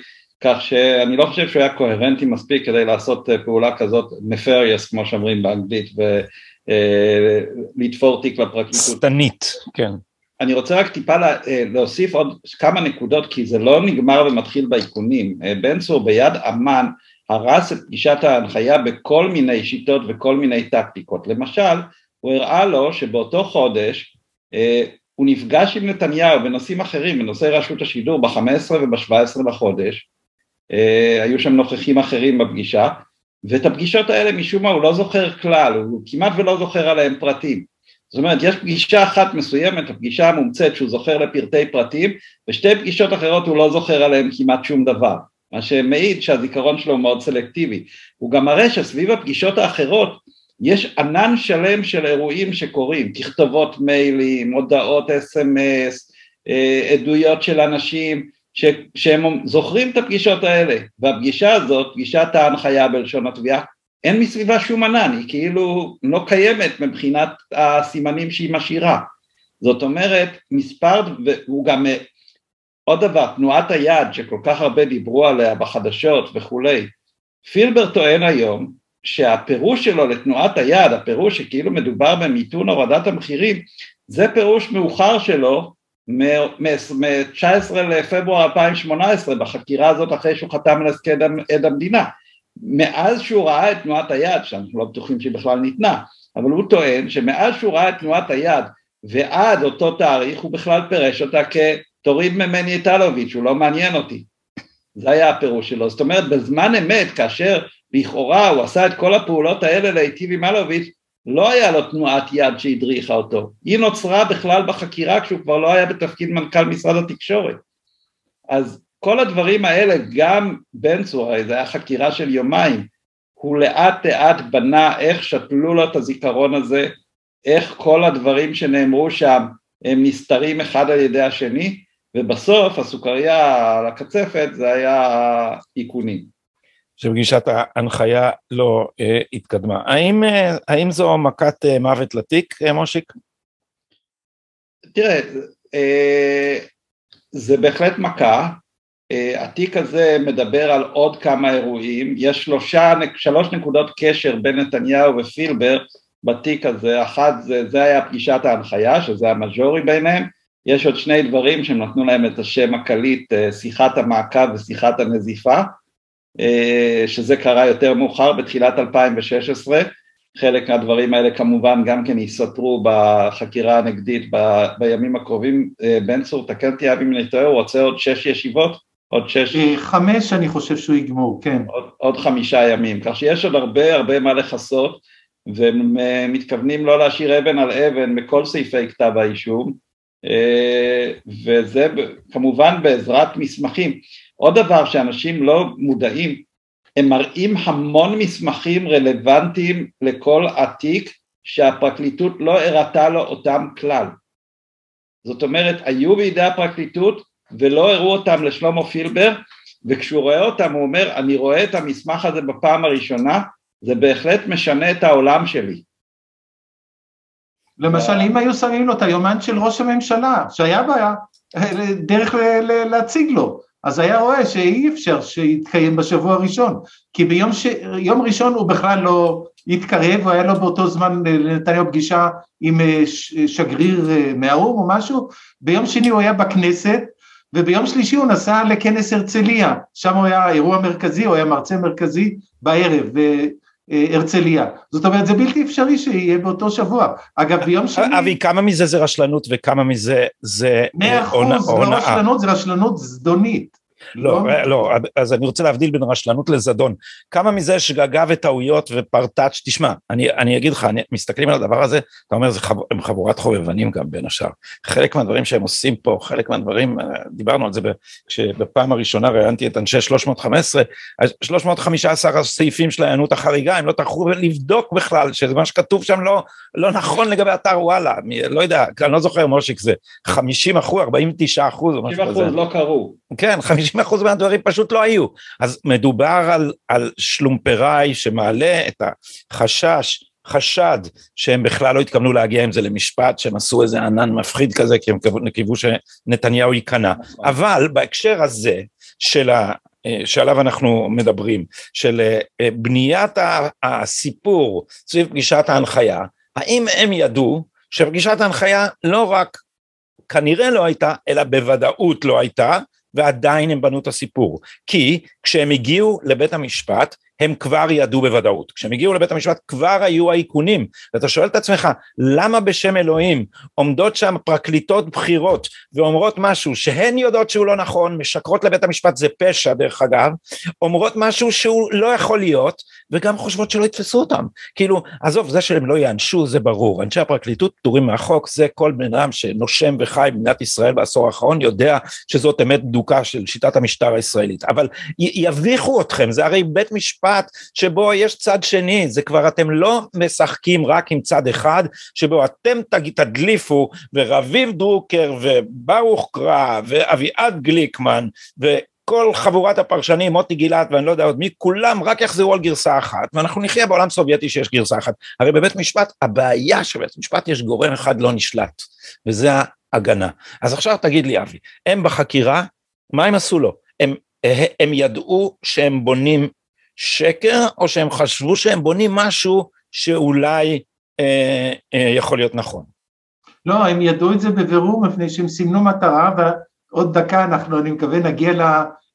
כך שאני לא חושב שהוא היה קוהרנטי מספיק כדי לעשות אה, פעולה כזאת נפריוס כמו שאומרים באנגלית ולתפור אה, תיק לפרקליטות. שטנית, כן. אני רוצה רק טיפה לה, אה, להוסיף עוד כמה נקודות כי זה לא נגמר ומתחיל באיכונים. בן צור ביד אמן הרס את פגישת ההנחיה בכל מיני שיטות וכל מיני טקטיקות. למשל, הוא הראה לו שבאותו חודש הוא נפגש עם נתניהו בנושאים אחרים, בנושאי רשות השידור ב-15 וב-17 לחודש, אה, היו שם נוכחים אחרים בפגישה, ואת הפגישות האלה משום מה הוא לא זוכר כלל, הוא כמעט ולא זוכר עליהם פרטים. זאת אומרת, יש פגישה אחת מסוימת, הפגישה המומצאת שהוא זוכר לפרטי פרטים, ושתי פגישות אחרות הוא לא זוכר עליהם כמעט שום דבר, מה שמעיד שהזיכרון שלו הוא מאוד סלקטיבי. הוא גם מראה שסביב הפגישות האחרות יש ענן שלם של אירועים שקורים, תכתובות מיילים, הודעות אס.אם.אס, אה, עדויות של אנשים, ש, שהם זוכרים את הפגישות האלה, והפגישה הזאת, פגישת ההנחיה בלשון התביעה, אין מסביבה שום ענן, היא כאילו לא קיימת מבחינת הסימנים שהיא משאירה. זאת אומרת, מספר, והוא גם, עוד דבר, תנועת היד שכל כך הרבה דיברו עליה בחדשות וכולי, פילבר טוען היום שהפירוש שלו לתנועת היד, הפירוש שכאילו מדובר במיתון הורדת המחירים, זה פירוש מאוחר שלו מ-19 לפברואר 2018 בחקירה הזאת אחרי שהוא חתם על הסכם עד המדינה. מאז שהוא ראה את תנועת היד, שאנחנו לא בטוחים שהיא בכלל ניתנה, אבל הוא טוען שמאז שהוא ראה את תנועת היד ועד אותו תאריך הוא בכלל פירש אותה כתוריד ממני את אלוביץ', הוא לא מעניין אותי. זה היה הפירוש שלו. זאת אומרת, בזמן אמת, כאשר לכאורה הוא עשה את כל הפעולות האלה להיטיב עם אלוביץ', לא היה לו תנועת יד שהדריכה אותו, היא נוצרה בכלל בחקירה כשהוא כבר לא היה בתפקיד מנכ"ל משרד התקשורת. אז כל הדברים האלה, גם בן צור, זו הייתה חקירה של יומיים, הוא לאט לאט בנה איך שתלו לו את הזיכרון הזה, איך כל הדברים שנאמרו שם הם נסתרים אחד על ידי השני, ובסוף הסוכריה על הקצפת זה היה איכונים. שפגישת ההנחיה לא אה, התקדמה. האם, אה, האם זו מכת אה, מוות לתיק, אה, מושיק? תראה, אה, זה בהחלט מכה, אה, התיק הזה מדבר על עוד כמה אירועים, יש שלושה, שלוש נקודות קשר בין נתניהו ופילבר בתיק הזה, אחת זה, זה היה פגישת ההנחיה, שזה המז'ורי ביניהם, יש עוד שני דברים שהם נתנו להם את השם הקליט, אה, שיחת המעקב ושיחת הנזיפה, שזה קרה יותר מאוחר בתחילת 2016, חלק מהדברים האלה כמובן גם כן יסתרו בחקירה הנגדית ב, בימים הקרובים, בן צור תקן אותי אבי אם אני טועה, הוא רוצה עוד שש ישיבות? עוד שש? חמש אני חושב שהוא יגמור, כן. עוד, עוד חמישה ימים, כך שיש עוד הרבה הרבה מה לכסות והם מתכוונים לא להשאיר אבן על אבן מכל סעיפי כתב האישום וזה כמובן בעזרת מסמכים. עוד דבר שאנשים לא מודעים, הם מראים המון מסמכים רלוונטיים לכל התיק שהפרקליטות לא הראתה לו אותם כלל. זאת אומרת, היו בידי הפרקליטות ולא הראו אותם לשלמה פילבר, וכשהוא רואה אותם הוא אומר, אני רואה את המסמך הזה בפעם הראשונה, זה בהחלט משנה את העולם שלי. למשל, אם היו שמים לו את היומן של ראש הממשלה, שהיה בעיה, דרך להציג לו, אז היה רואה שאי אפשר שיתקיים בשבוע הראשון, כי ביום ש... יום ראשון הוא בכלל לא התקרב, היה לו באותו זמן לנתניהו פגישה עם שגריר מהאו"ם או משהו, ביום שני הוא היה בכנסת, וביום שלישי הוא נסע לכנס הרצליה, שם הוא היה אירוע מרכזי, הוא היה מרצה מרכזי בערב, הרצליה. זאת אומרת, זה בלתי אפשרי שיהיה באותו שבוע. אגב, ביום שני... אבי, כמה מזה זה רשלנות וכמה מזה זה מאה אחוז, לא רשלנות, זה רשלנות זדונית. לא, לא, לא, אז אני רוצה להבדיל בין רשלנות לזדון. כמה מזה שגגה וטעויות ופרטאץ', תשמע, אני, אני אגיד לך, אני, מסתכלים על הדבר הזה, אתה אומר, זה חב, הם חבורת חובבנים גם בין השאר. חלק מהדברים שהם עושים פה, חלק מהדברים, דיברנו על זה כשבפעם הראשונה ראיינתי את אנשי 315, 315 הסעיפים של ההיענות החריגה, הם לא טרחו לבדוק בכלל, שמה שכתוב שם לא, לא נכון לגבי אתר וואלה, לא יודע, אני לא זוכר מושיק, זה 50 אחוז, 49 אחוז או משהו כזה. 50 אחוז לא קרו. כן, 50 אחוז מהדברים פשוט לא היו. אז מדובר על, על שלומפראי שמעלה את החשש, חשד שהם בכלל לא התכוונו להגיע עם זה למשפט, שהם עשו איזה ענן מפחיד כזה, כי הם קיוו שנתניהו ייכנע. אבל בהקשר הזה של ה... שעליו אנחנו מדברים, של בניית הסיפור סביב פגישת ההנחיה, האם הם ידעו שפגישת ההנחיה לא רק כנראה לא הייתה, אלא בוודאות לא הייתה, ועדיין הם בנו את הסיפור. כי כשהם הגיעו לבית המשפט, הם כבר ידעו בוודאות. כשהם הגיעו לבית המשפט כבר היו האיכונים, ואתה שואל את עצמך, למה בשם אלוהים עומדות שם פרקליטות בכירות ואומרות משהו שהן יודעות שהוא לא נכון, משקרות לבית המשפט, זה פשע דרך אגב, אומרות משהו שהוא לא יכול להיות, וגם חושבות שלא יתפסו אותם. כאילו, עזוב, זה שהם לא יענשו זה ברור, אנשי הפרקליטות פטורים מהחוק, זה כל בן אדם שנושם וחי במדינת ישראל בעשור האחרון יודע שזאת אמת בדוקה של שיטת המשטר הישראלית, אבל יביכו אתכם, זה הרי בית משפט משפט שבו יש צד שני, זה כבר אתם לא משחקים רק עם צד אחד, שבו אתם תדליפו ורביב דרוקר וברוך קרא ואביעד גליקמן וכל חבורת הפרשנים, מוטי גילת ואני לא יודע עוד מי, כולם רק יחזרו על גרסה אחת, ואנחנו נחיה בעולם סובייטי שיש גרסה אחת. הרי בבית משפט, הבעיה שבבית משפט יש גורם אחד לא נשלט, וזה ההגנה. אז עכשיו תגיד לי אבי, הם בחקירה, מה הם עשו לו? הם, הם ידעו שהם בונים שקר, או שהם חשבו שהם בונים משהו שאולי אה, אה, יכול להיות נכון? לא, הם ידעו את זה בבירור מפני שהם סימנו מטרה, ועוד דקה אנחנו, אני מקווה, נגיע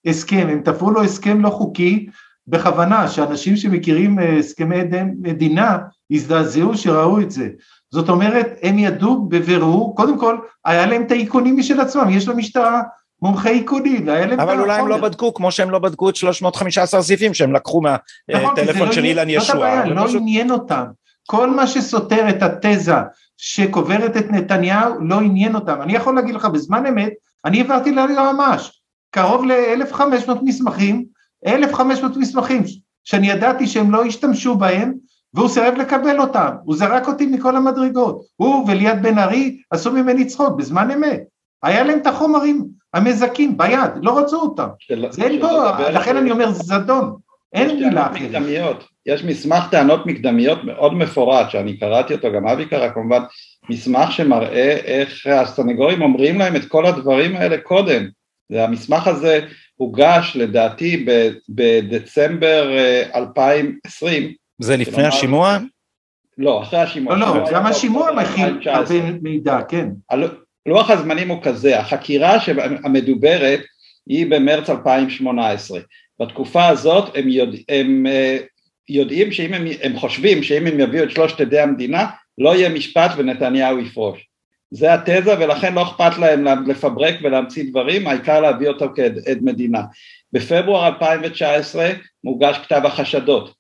להסכם. הם תפרו לו הסכם לא חוקי בכוונה, שאנשים שמכירים אה, הסכמי מדינה הזדעזעו שראו את זה. זאת אומרת, הם ידעו בבירור, קודם כל, היה להם את האיכונים משל עצמם, יש למשטרה מומחי איכונים, אבל אולי הם לא בדקו, כמו שהם לא בדקו את 315 סעיפים שהם לקחו מהטלפון נכון, של לא אילן ישועה. זאת הבעיה, לא עניין אותם. כל מה שסותר את התזה שקוברת את נתניהו לא עניין אותם. אני יכול להגיד לך בזמן אמת, אני העברתי ליועמ"ש קרוב ל-1,500 מסמכים, 1,500 מסמכים שאני ידעתי שהם לא השתמשו בהם, והוא סירב לקבל אותם, הוא זרק אותי מכל המדרגות. הוא וליאת בן ארי עשו ממני צחוק בזמן אמת. היה להם את החומרים המזכים ביד, לא רצו אותם. של, זה אין בו, לכן אני אומר זדון, אין מילה אחרת. יש מסמך טענות מקדמיות מאוד מפורט, שאני קראתי אותו, גם אבי קרא כמובן, מסמך שמראה איך הסנגורים אומרים להם את כל הדברים האלה קודם. המסמך הזה הוגש לדעתי בדצמבר 2020. אה, זה לפני השימוע? לא, אחרי השימוע. לא, לא, גם השימוע מכיל הרבה מידע, כן. לוח הזמנים הוא כזה, החקירה המדוברת היא במרץ 2018, בתקופה הזאת הם, יודע, הם יודעים שאם הם, הם חושבים שאם הם יביאו את שלושת עדי המדינה לא יהיה משפט ונתניהו יפרוש. זה התזה ולכן לא אכפת להם לפברק ולהמציא דברים, העיקר להביא אותו כעד מדינה. בפברואר 2019 מוגש כתב החשדות,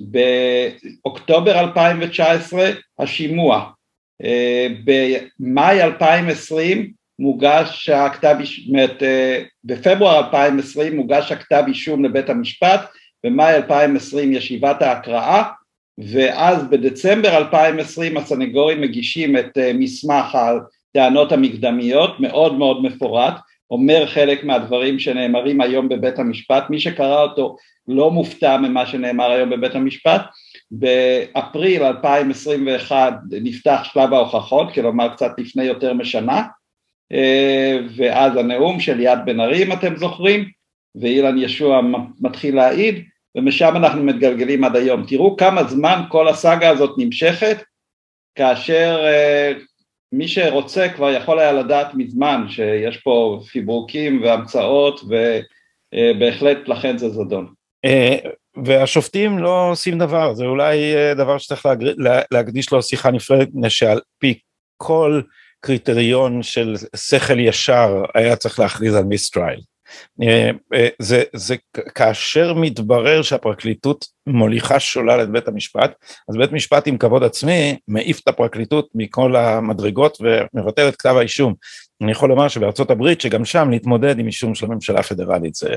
באוקטובר 2019 השימוע, אה, במאי 2020 מוגש הכתב, אה, בפברואר 2020 מוגש הכתב אישום לבית המשפט, במאי 2020 ישיבת ההקראה ואז בדצמבר 2020 הסנגורים מגישים את אה, מסמך הטענות המקדמיות מאוד מאוד מפורט, אומר חלק מהדברים שנאמרים היום בבית המשפט, מי שקרא אותו לא מופתע ממה שנאמר היום בבית המשפט, באפריל 2021 נפתח שלב ההוכחות, כלומר קצת לפני יותר משנה, אה, ואז הנאום של ליאת בן ארי אם אתם זוכרים, ואילן ישוע מתחיל להעיד, ומשם אנחנו מתגלגלים עד היום. תראו כמה זמן כל הסאגה הזאת נמשכת, כאשר אה, מי שרוצה כבר יכול היה לדעת מזמן שיש פה פיברוקים והמצאות, ובהחלט לכן זה זדון. והשופטים לא עושים דבר, זה אולי אה, דבר שצריך להקדיש לו שיחה נפרדת, מפני שעל פי כל קריטריון של שכל ישר היה צריך להכריז על מיסטרייל. אה, אה, זה, זה כאשר מתברר שהפרקליטות מוליכה שולל את בית המשפט, אז בית משפט עם כבוד עצמי מעיף את הפרקליטות מכל המדרגות ומבטל את כתב האישום. אני יכול לומר שבארצות הברית, שגם שם להתמודד עם אישום של הממשלה הפדרלית זה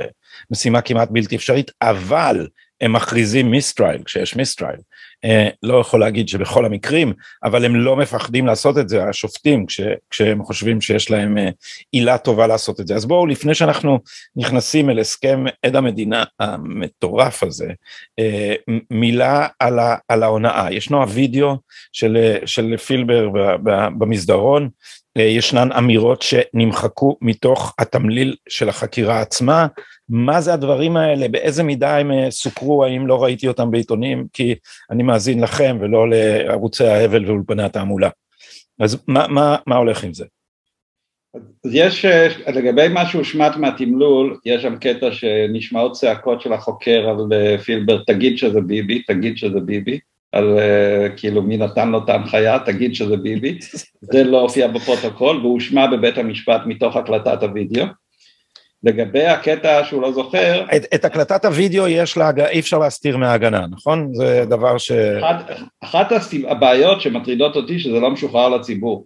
משימה כמעט בלתי אפשרית, אבל הם מכריזים mistrial כשיש mistrial. אה, לא יכול להגיד שבכל המקרים, אבל הם לא מפחדים לעשות את זה, השופטים, כש, כשהם חושבים שיש להם אה, עילה טובה לעשות את זה. אז בואו, לפני שאנחנו נכנסים אל הסכם עד המדינה המטורף הזה, אה, מילה על, ה, על ההונאה. ישנו הווידאו של, של פילבר במסדרון, ישנן אמירות שנמחקו מתוך התמליל של החקירה עצמה, מה זה הדברים האלה, באיזה מידה הם אה, סוקרו, האם לא ראיתי אותם בעיתונים, כי אני מאזין לכם ולא לערוצי ההבל ואולפני התעמולה. אז מה, מה, מה הולך עם זה? יש, אה, לגבי מה שהושמט מהתמלול, יש שם קטע שנשמעות צעקות של החוקר על אה, פילבר, תגיד שזה ביבי, תגיד שזה ביבי, על כאילו מי נתן לו את ההנחיה, תגיד שזה ביבי, זה לא הופיע בפרוטוקול והוא הושמע בבית המשפט מתוך הקלטת הוידאו. לגבי הקטע שהוא לא זוכר... את, את הקלטת הוידאו יש לה, אי אפשר להסתיר מההגנה, נכון? זה דבר ש... אחת, אחת הבעיות שמטרידות אותי שזה לא משוחרר לציבור.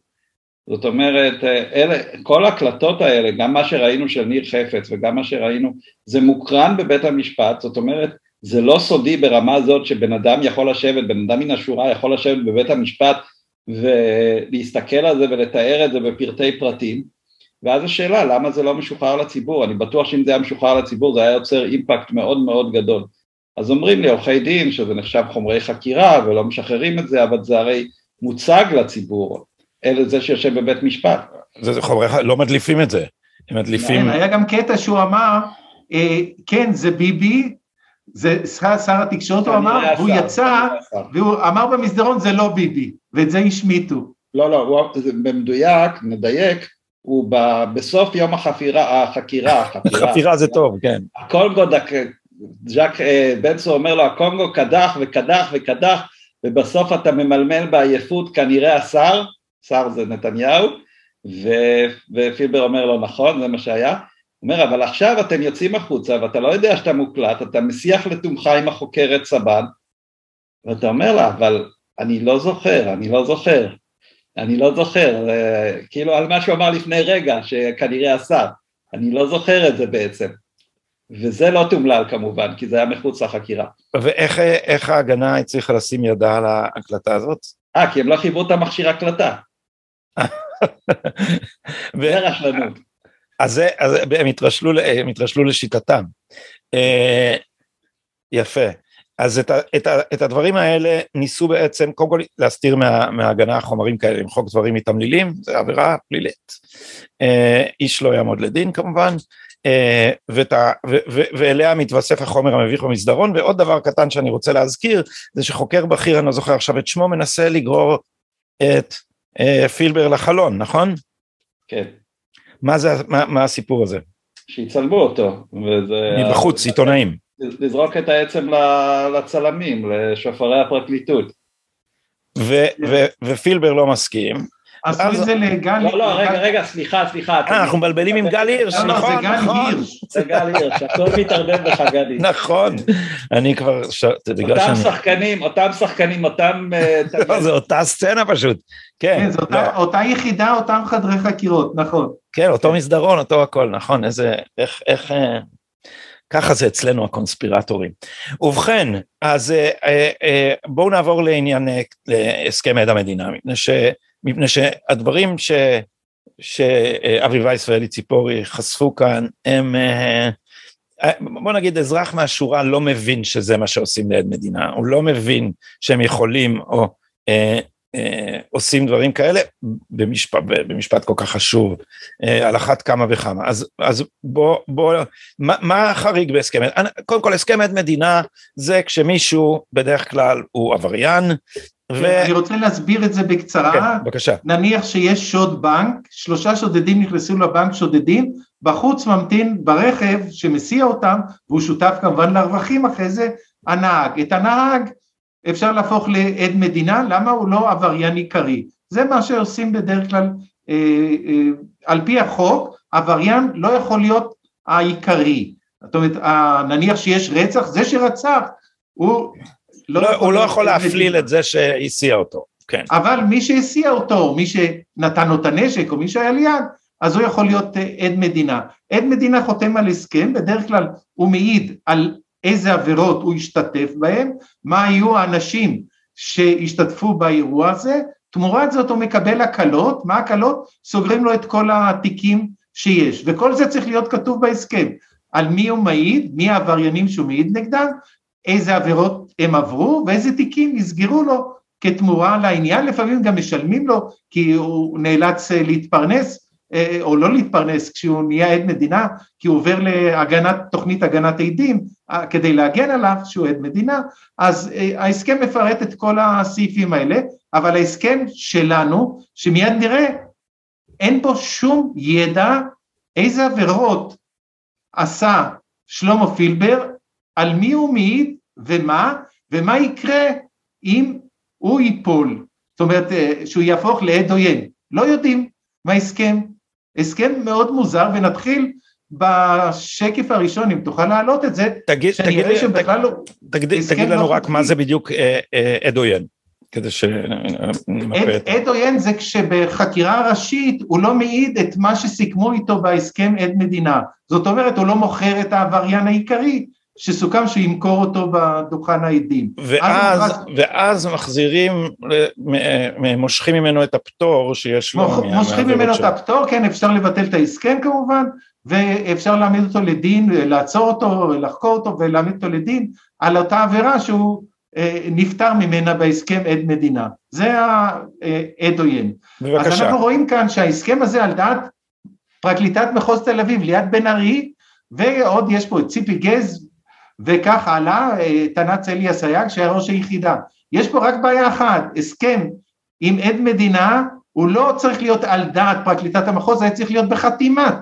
זאת אומרת, אלה, כל ההקלטות האלה, גם מה שראינו של ניר חפץ וגם מה שראינו, זה מוקרן בבית המשפט, זאת אומרת, זה לא סודי ברמה זאת שבן אדם יכול לשבת, בן אדם מן השורה יכול לשבת בבית המשפט ולהסתכל על זה ולתאר את זה בפרטי פרטים, ואז השאלה למה זה לא משוחרר לציבור, אני בטוח שאם זה היה משוחרר לציבור זה היה יוצר אימפקט מאוד מאוד גדול. אז אומרים לי עורכי דין שזה נחשב חומרי חקירה ולא משחררים את זה, אבל זה הרי מוצג לציבור, אלה זה שיושב בבית משפט. זה חומרי, לא מדליפים את זה, הם מדליפים... היה גם קטע שהוא אמר, אה, כן זה ביבי, זה שר התקשורת הוא אמר, והוא יצא, והוא אמר במסדרון זה לא ביבי, ואת זה השמיטו. לא, לא, הוא, במדויק, נדייק, הוא ב, בסוף יום החפירה, החקירה, החפירה, חפירה זה טוב, כן. הקונגו, דק, ז'אק אה, בנסו אומר לו, הקונגו קדח וקדח וקדח, ובסוף אתה ממלמל בעייפות כנראה השר, שר זה נתניהו, ו, ופילבר אומר לו, נכון, זה מה שהיה. אומר, אבל עכשיו אתם יוצאים החוצה ואתה לא יודע שאתה מוקלט, אתה מסיח לתומך עם החוקרת סבן, ואתה אומר לה, אבל אני לא זוכר, אני לא זוכר. אני לא זוכר, כאילו על מה שהוא אמר לפני רגע, שכנראה עשה, אני לא זוכר את זה בעצם. וזה לא תומלל כמובן, כי זה היה מחוץ לחקירה. ואיך ההגנה הצליחה לשים ידה על ההקלטה הזאת? אה, כי הם לא חיברו את המכשיר הקלטה. (laughs) זה רשלנות. אז, אז הם, התרשלו, הם התרשלו לשיטתם. אה, יפה. אז את, את, את הדברים האלה ניסו בעצם קודם כל להסתיר מה, מההגנה חומרים כאלה, למחוק דברים מתמלילים, זה עבירה פלילית. אה, איש לא יעמוד לדין כמובן, אה, ואת ו, ו, ואליה מתווסף החומר המביך במסדרון, ועוד דבר קטן שאני רוצה להזכיר, זה שחוקר בכיר, אני לא זוכר עכשיו את שמו, מנסה לגרור את אה, פילבר לחלון, נכון? כן. מה, זה, מה, מה הסיפור הזה? שיצלמו אותו. וזה... מבחוץ, עיתונאים. לזרוק את העצם לצלמים, לשופרי הפרקליטות. ופילבר לא מסכים. עשו את זה לגל... לא, לא, רגע, רגע, סליחה, סליחה. אה, אנחנו מבלבלים עם גל הירש, נכון, נכון. זה גל (laughs) הירש, הכל מתערבב לך, גדי. נכון, אני כבר, זה בגלל שאני... אותם שחקנים, אותם שחקנים, אותם... אה, לא, זה אותה סצנה פשוט, כן. כן, זו אותה יחידה, אותם חדרי חקירות, נכון. כן, אותו מסדרון, אותו הכל, נכון, איזה, איך. אה, ככה זה אצלנו הקונספירטורים. ובכן, אז בואו נעבור לעניין הסכם עד המדינה, מפני ש... מפני שהדברים ש, שאבי וייס ואלי ציפורי חשפו כאן הם, אה, בוא נגיד אזרח מהשורה לא מבין שזה מה שעושים לעד מדינה, הוא לא מבין שהם יכולים או אה, אה, עושים דברים כאלה במשפט, במשפט כל כך חשוב, אה, על אחת כמה וכמה. אז, אז בוא, בוא, מה, מה החריג בהסכם? קודם כל הסכם עד מדינה זה כשמישהו בדרך כלל הוא עבריין, ו... אני רוצה להסביר את זה בקצרה. כן, בבקשה. נניח שיש שוד בנק, שלושה שודדים נכנסו לבנק שודדים, בחוץ ממתין ברכב שמסיע אותם, והוא שותף כמובן לרווחים אחרי זה, הנהג. את הנהג אפשר להפוך לעד מדינה, למה הוא לא עבריין עיקרי? זה מה שעושים בדרך כלל, אה, אה, על פי החוק, עבריין לא יכול להיות העיקרי. זאת אומרת, נניח שיש רצח, זה שרצח, הוא לא, לא הוא לא יכול להפליל את זה שהסיע אותו, כן. אבל מי שהסיע אותו, מי שנתן לו את הנשק, או מי שהיה ליד, אז הוא יכול להיות אה, עד מדינה. עד מדינה חותם על הסכם, בדרך כלל הוא מעיד על איזה עבירות הוא השתתף בהן, מה היו האנשים שהשתתפו באירוע הזה, תמורת זאת הוא מקבל הקלות, מה הקלות? סוגרים לו את כל התיקים שיש, וכל זה צריך להיות כתוב בהסכם, על מי הוא מעיד, מי העבריינים שהוא מעיד נגדם, איזה עבירות הם עברו ואיזה תיקים נסגרו לו כתמורה לעניין, לפעמים גם משלמים לו כי הוא נאלץ אה, להתפרנס אה, או לא להתפרנס כשהוא נהיה עד מדינה, כי הוא עובר להגנת, תוכנית הגנת עדים אה, כדי להגן עליו שהוא עד מדינה, אז ההסכם מפרט את כל הסעיפים האלה, אבל ההסכם שלנו, שמיד נראה, אין בו שום ידע איזה עבירות עשה שלמה פילבר על מי הוא מעיד ומה, ומה יקרה אם הוא ייפול, זאת אומרת אה, שהוא יהפוך לעד עוין, לא יודעים מה ההסכם, הסכם מאוד מוזר ונתחיל בשקף הראשון, אם תוכל להעלות את זה, תגיד, תגיד, לי, תגיד, לא, תגיד, תגיד לנו רק מה זה בדיוק אה, אה, עד עוין. כדי את... עד עוין זה כשבחקירה ראשית הוא לא מעיד את מה שסיכמו איתו בהסכם עד מדינה. זאת אומרת, הוא לא מוכר את העבריין העיקרי, שסוכם שימכור אותו בדוכן העדים. ואז, אז ואז מחזירים, מושכים ממנו את הפטור שיש לו. מושכים ממנו את הפטור, כן, אפשר לבטל את ההסכם כמובן, ואפשר להעמיד אותו לדין, לעצור אותו, לחקור אותו ולהעמיד אותו לדין על אותה עבירה שהוא אה, נפטר ממנה בהסכם עד מדינה. זה העד עוין. בבקשה. אז אנחנו רואים כאן שההסכם הזה על דעת פרקליטת מחוז תל אביב, ליאת בן ארי, ועוד יש פה את ציפי גז וכך עלה אה, תנ"צ אלי אסייג שהיה ראש היחידה. יש פה רק בעיה אחת, הסכם עם עד מדינה הוא לא צריך להיות על דעת פרקליטת המחוז, זה צריך להיות בחתימת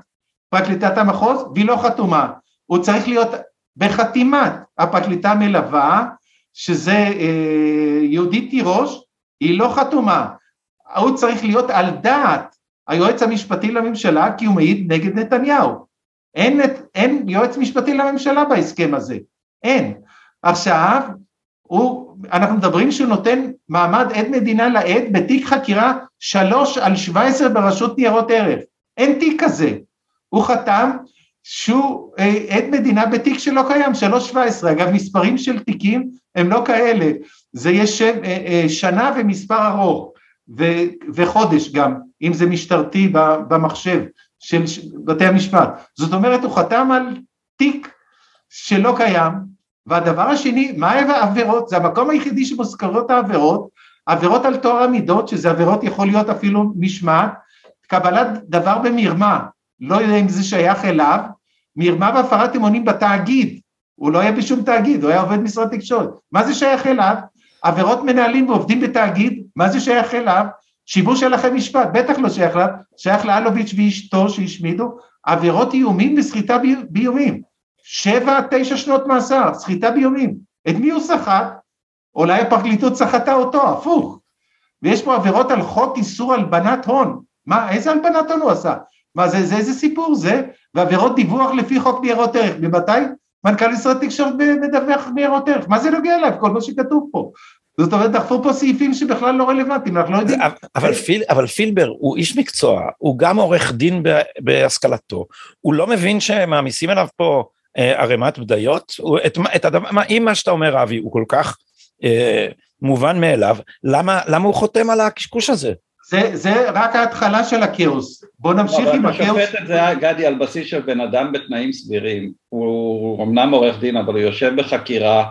פרקליטת המחוז והיא לא חתומה, הוא צריך להיות בחתימת. הפרקליטה מלווה שזה אה, יהודית תירוש, היא לא חתומה, הוא צריך להיות על דעת היועץ המשפטי לממשלה כי הוא מעיד נגד נתניהו, אין, אין יועץ משפטי לממשלה בהסכם הזה, אין. עכשיו, הוא, אנחנו מדברים שהוא נותן מעמד עד מדינה לעד בתיק חקירה 3 על 17 ברשות ניירות ערך, אין תיק כזה. הוא חתם שהוא אה, עד מדינה בתיק שלא קיים, 3.17, אגב מספרים של תיקים הם לא כאלה, זה יש אה, אה, שנה ומספר ארוך ו, וחודש גם, אם זה משטרתי במחשב, של בתי המשפט. זאת אומרת, הוא חתם על תיק שלא קיים, והדבר השני, מה העבירות? זה המקום היחידי שמוזכרות העבירות, עבירות על טוהר המידות, שזה עבירות יכול להיות אפילו משמעת, קבלת דבר במרמה, לא יודע אם זה שייך אליו, מרמה והפרת אמונים בתאגיד, הוא לא היה בשום תאגיד, הוא היה עובד משרד תקשורת, מה זה שייך אליו? עבירות מנהלים ועובדים בתאגיד, מה זה שייך אליו? שיבוש הלכי משפט, בטח לא שייך לה, שייך לאלוביץ' ואשתו שהשמידו, עבירות איומים וסחיטה באיומים. שבע תשע שנות מאסר, סחיטה באיומים. את מי הוא סחט? אולי הפרקליטות סחטה אותו, הפוך. ויש פה עבירות על חוק איסור הלבנת הון. מה, איזה הלבנת הון הוא עשה? מה זה, זה איזה סיפור זה? ועבירות דיווח לפי חוק ניירות ערך. ממתי מנכ"ל משרד תקשורת מדווח ניירות ערך? מה זה נוגע אליו, כל מה שכתוב פה? זאת אומרת, דחפו פה סעיפים שבכלל לא רלוונטיים, אנחנו לא יודעים. אבל, פיל, אבל פילבר הוא איש מקצוע, הוא גם עורך דין בהשכלתו, הוא לא מבין שמעמיסים עליו פה אה, ערימת בדיות? את, את הדבר, מה, אם מה שאתה אומר אבי הוא כל כך אה, מובן מאליו, למה, למה הוא חותם על הקשקוש הזה? זה, זה רק ההתחלה של הכאוס, בוא נמשיך עם הכאוס. אבל אתה שופט את זה, גדי, על בסיס של בן אדם בתנאים סבירים, הוא אמנם עורך דין, אבל הוא יושב בחקירה,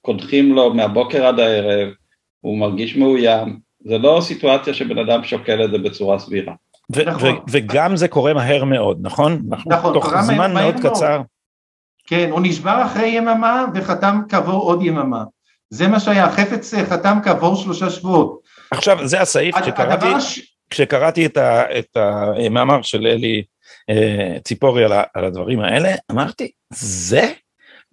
קודחים לו מהבוקר עד הערב, הוא מרגיש מאוים, זה לא סיטואציה שבן אדם שוקל את זה בצורה סבירה. נכון. וגם זה קורה מהר מאוד, נכון? נכון, תוך זמן מאוד קצר. כן, הוא נשבר אחרי יממה וחתם כעבור עוד יממה. זה מה שהיה, חפץ חתם כעבור שלושה שבועות. עכשיו, זה הסעיף שקראתי, כשקראתי את, ה, את המאמר של אלי אה, ציפורי על, על הדברים האלה, אמרתי, זה?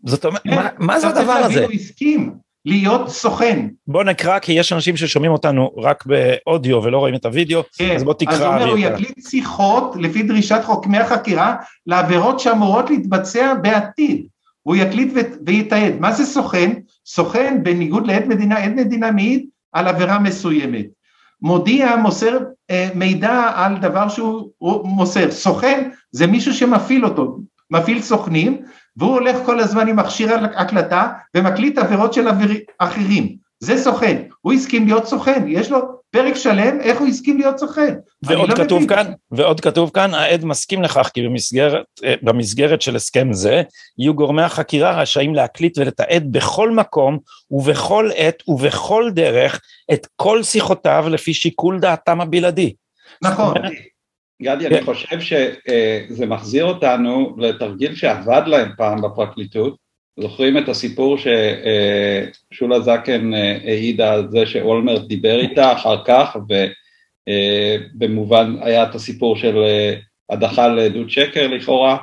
זאת אומרת, כן, מה, מה זה הדבר הזה? הוא הסכים, להיות סוכן. בוא נקרא כי יש אנשים ששומעים אותנו רק באודיו ולא רואים את הוידאו, כן, אז בוא תקרא. אז הוא אומר, הוא יקליט שיחות לפי דרישת חוקמי החקירה לעבירות שאמורות להתבצע בעתיד. הוא יקליט ויתעד. מה זה סוכן? סוכן בניגוד לעד מדינה, עד מדינה מעיד על עבירה מסוימת. מודיע, מוסר אה, מידע על דבר שהוא מוסר. סוכן זה מישהו שמפעיל אותו, מפעיל סוכנים, והוא הולך כל הזמן עם מכשיר הקלטה ומקליט עבירות של אחרים. זה סוכן, הוא הסכים להיות סוכן, יש לו פרק שלם איך הוא הסכים להיות סוכן. ועוד לא כתוב מבין. כאן, ועוד כתוב כאן, העד מסכים לכך כי במסגרת, במסגרת של הסכם זה, יהיו גורמי החקירה רשאים להקליט ולתעד בכל מקום ובכל עת ובכל דרך את כל שיחותיו לפי שיקול דעתם הבלעדי. נכון. גדי, אני כן. חושב שזה מחזיר אותנו לתרגיל שעבד להם פעם בפרקליטות, זוכרים את הסיפור ששולה זקן אה, העידה על זה שאולמרט דיבר איתה אחר כך ובמובן אה, היה את הסיפור של אה, הדחה לעדות שקר לכאורה,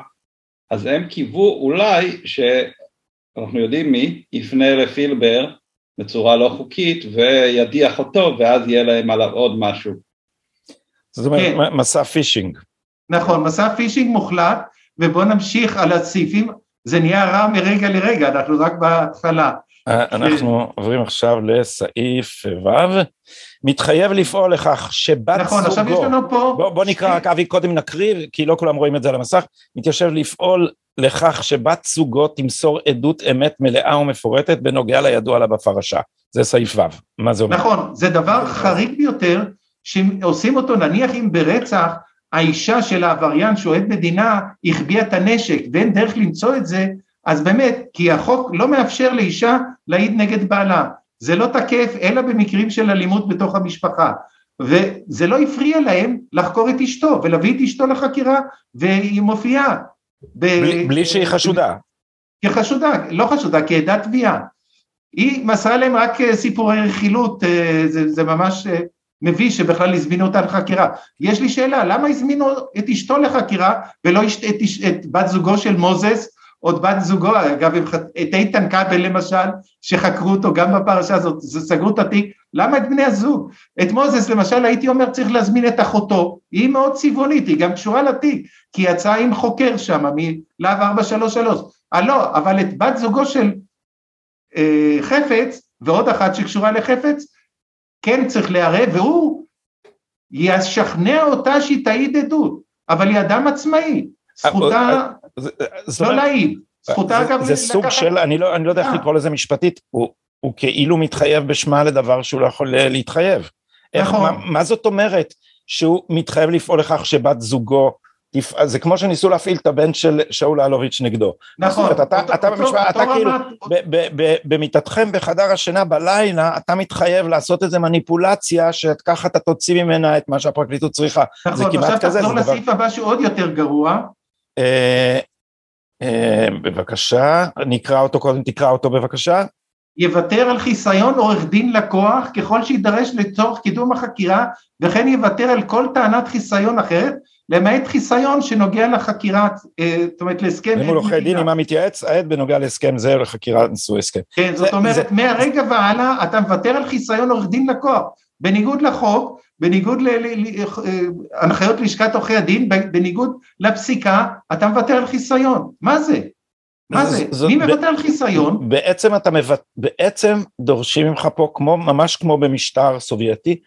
אז הם קיוו אולי שאנחנו יודעים מי יפנה לפילבר בצורה לא חוקית וידיח אותו ואז יהיה להם עליו עוד משהו. זאת אומרת כן. מסע פישינג. נכון, מסע פישינג מוחלט ובואו נמשיך על הסעיפים זה נהיה רע מרגע לרגע, אנחנו רק בהתחלה. אה, אנחנו עוברים עכשיו לסעיף ו', מתחייב לפעול לכך שבת נכון, זוגו, עכשיו יש לנו פה... בוא, בוא נקרא רק אבי קודם נקריא, כי לא כולם רואים את זה על המסך, מתיישב לפעול לכך שבת זוגו תמסור עדות אמת מלאה ומפורטת בנוגע לידוע לה בפרשה, זה סעיף ו', מה זה אומר? נכון, זה דבר חריג ביותר, שעושים אותו נניח אם ברצח האישה של העבריין שאוהד מדינה החביאה את הנשק ואין דרך למצוא את זה, אז באמת, כי החוק לא מאפשר לאישה להעיד נגד בעלה, זה לא תקף אלא במקרים של אלימות בתוך המשפחה, וזה לא הפריע להם לחקור את אשתו ולהביא את אשתו לחקירה והיא מופיעה. ב... בלי, בלי שהיא חשודה. כחשודה, לא חשודה, כעדת תביעה. היא מסרה להם רק סיפורי רכילות, אה, זה, זה ממש אה, מביש שבכלל הזמינו אותה לחקירה. יש לי שאלה, למה הזמינו את אשתו לחקירה ולא את, את, את בת זוגו של מוזס או את בת זוגו, אגב את איתן כבל למשל, שחקרו אותו גם בפרשה הזאת, סגרו את התיק, למה את בני הזוג? את מוזס למשל הייתי אומר צריך להזמין את אחותו, היא מאוד צבעונית, היא גם קשורה לתיק, כי היא יצאה עם חוקר שם מלהב 433, אה לא, אבל את בת זוגו של אה, חפץ, ועוד אחת שקשורה לחפץ, כן צריך לערב, והוא ישכנע אותה שהיא תעיד עדות, אבל היא אדם עצמאי, זכותה לא להעיד, זכותה אגב... זה סוג של, אני לא, לא יודע איך לקרוא לזה משפטית, הוא כאילו מתחייב בשמה לדבר שהוא לא יכול להתחייב. נכון. מה זאת אומרת שהוא מתחייב לפעול לכך שבת זוגו זה כמו שניסו להפעיל את הבן של שאול אלוביץ' נגדו. נכון. אתה, אתה, אתה, במשפט, אתה כאילו, במיטתכם בחדר השינה בלילה, אתה מתחייב לעשות איזה מניפולציה, שככה אתה תוציא ממנה את מה שהפרקליטות צריכה. נכון, עכשיו תחזור לסעיף הבא שהוא עוד יותר גרוע. אה, אה, בבקשה, נקרא אותו קודם, תקרא אותו בבקשה. יוותר על חיסיון עורך דין לקוח ככל שידרש לצורך קידום החקירה וכן יוותר על כל טענת חיסיון אחרת למעט חיסיון שנוגע לחקירה, אה, זאת אומרת להסכם... אם הוא עורכי דין עם המתייעץ, העד בנוגע להסכם זה לחקירה נשוא הסכם. כן, זאת אומרת. מהרגע והלאה אתה מוותר על חיסיון עורך דין לקוח, בניגוד לחוק, בניגוד להנחיות אה, לשכת עורכי הדין, בניגוד לפסיקה, אתה מוותר על חיסיון, מה זה? מה זה? מי מוותר על חיסיון? בעצם אתה מבט... בעצם דורשים ממך פה, כמו, ממש כמו במשטר סובייטי,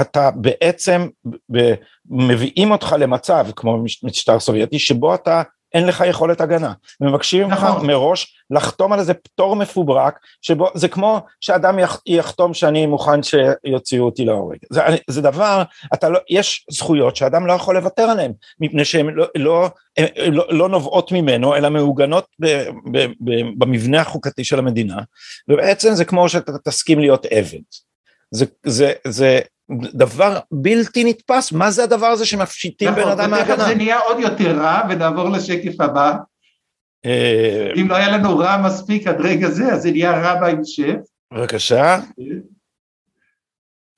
אתה בעצם מביאים אותך למצב כמו משטר סובייטי שבו אתה אין לך יכולת הגנה, מבקשים ממך נכון. מראש לחתום על איזה פטור מפוברק, שבו זה כמו שאדם יחתום שאני מוכן שיוציאו אותי להורג, זה, זה דבר, אתה לא, יש זכויות שאדם לא יכול לוותר עליהן, מפני שהן לא, לא, לא, לא נובעות ממנו, אלא מעוגנות ב, ב, ב, במבנה החוקתי של המדינה, ובעצם זה כמו שאתה תסכים להיות עבד. זה, זה, זה דבר בלתי נתפס, מה זה הדבר הזה שמפשיטים בן אדם מהגנה? נכון, זה נהיה עוד יותר רע, ונעבור לשקף הבא. אה, אם לא היה לנו רע מספיק עד רגע זה, אז זה נהיה רע בהמשך. בבקשה.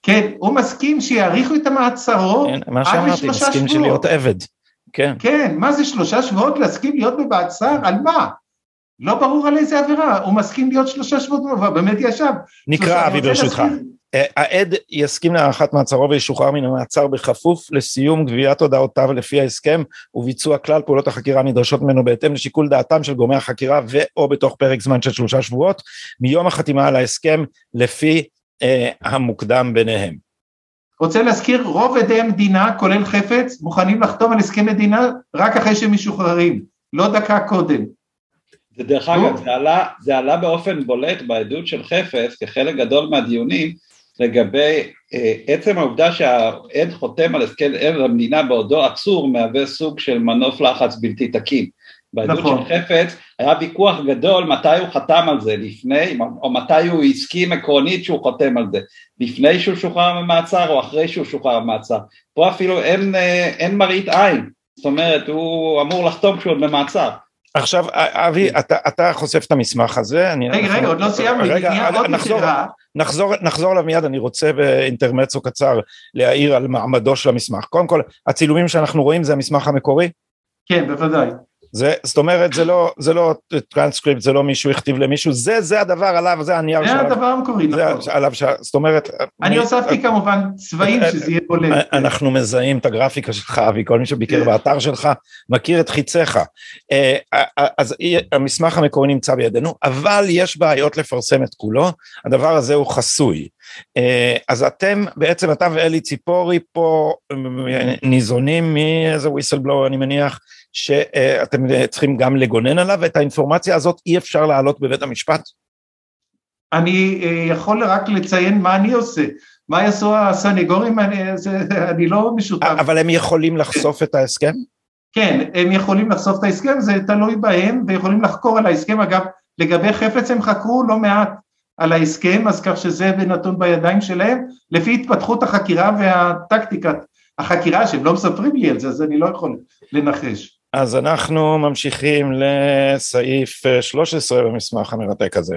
כן, הוא מסכים שיאריכו את המעצרו כן, מה שאמרתי, מסכים של להיות עבד. כן. כן, מה זה שלושה שבועות להסכים להיות במעצר? על מה? לא ברור על איזה עבירה, הוא מסכים להיות שלושה שבועות, הוא באמת ישב. נקרא אבי ברשותך. אה, העד יסכים להארכת מעצרו וישוחרר מן המעצר בכפוף לסיום גביית הודעותיו לפי ההסכם וביצוע כלל פעולות החקירה הנדרשות ממנו בהתאם לשיקול דעתם של גורמי החקירה ואו בתוך פרק זמן של שלושה שבועות מיום החתימה על ההסכם לפי אה, המוקדם ביניהם. רוצה להזכיר רוב עדי המדינה כולל חפץ מוכנים לחתום על הסכם מדינה רק אחרי שהם משוחררים לא דקה קודם. דרך אגב זה עלה, זה עלה באופן בולט בעדות של חפץ כחלק גדול מהדיונים לגבי אה, עצם העובדה שהעד חותם על הסכם עד המדינה בעודו עצור מהווה סוג של מנוף לחץ בלתי תקין. בעדות נכון. של חפץ היה ויכוח גדול מתי הוא חתם על זה, לפני, או מתי הוא הסכים עקרונית שהוא חותם על זה, לפני שהוא שוחרר ממעצר או אחרי שהוא שוחרר ממעצר. פה אפילו אין, אה, אין מראית עין, זאת אומרת הוא אמור לחתום כשהוא עוד במעצר. עכשיו אבי אתה, אתה חושף את המסמך הזה, אני, רגע רגע עוד לא סיימנו, רגע נחזור, נחזור, נחזור אליו מיד, אני רוצה באינטרמצו קצר להעיר על מעמדו של המסמך. קודם כל, הצילומים שאנחנו רואים זה המסמך המקורי? כן, בוודאי. זה, זאת אומרת, זה לא, זה לא טרנסקריפט, זה לא מישהו הכתיב למישהו, זה, זה הדבר עליו, זה הנייר שלו. זה הדבר המקורי, נכון. זה עליו, זאת אומרת... אני הוספתי כמובן צבעים שזה יהיה בולט. אנחנו מזהים את הגרפיקה שלך, אבי, כל מי שביקר כן. באתר שלך מכיר את חיציך. אה, אז המסמך המקורי נמצא בידינו, אבל יש בעיות לפרסם את כולו, הדבר הזה הוא חסוי. אה, אז אתם, בעצם אתה ואלי ציפורי פה אה, ניזונים מאיזה whistleblower, אני מניח, שאתם צריכים גם לגונן עליו, ואת האינפורמציה הזאת אי אפשר להעלות בבית המשפט? אני אה, יכול רק לציין מה אני עושה. מה יעשו הסנגורים, אני, זה, אני לא משותף. אבל הם יכולים לחשוף את ההסכם? כן, הם יכולים לחשוף את ההסכם, זה תלוי בהם, ויכולים לחקור על ההסכם. אגב, לגבי חפץ הם חקרו לא מעט על ההסכם, אז כך שזה נתון בידיים שלהם, לפי התפתחות החקירה והטקטיקת החקירה, שהם לא מספרים לי על זה, אז אני לא יכול לנחש. אז אנחנו ממשיכים לסעיף 13 במסמך המרתק הזה.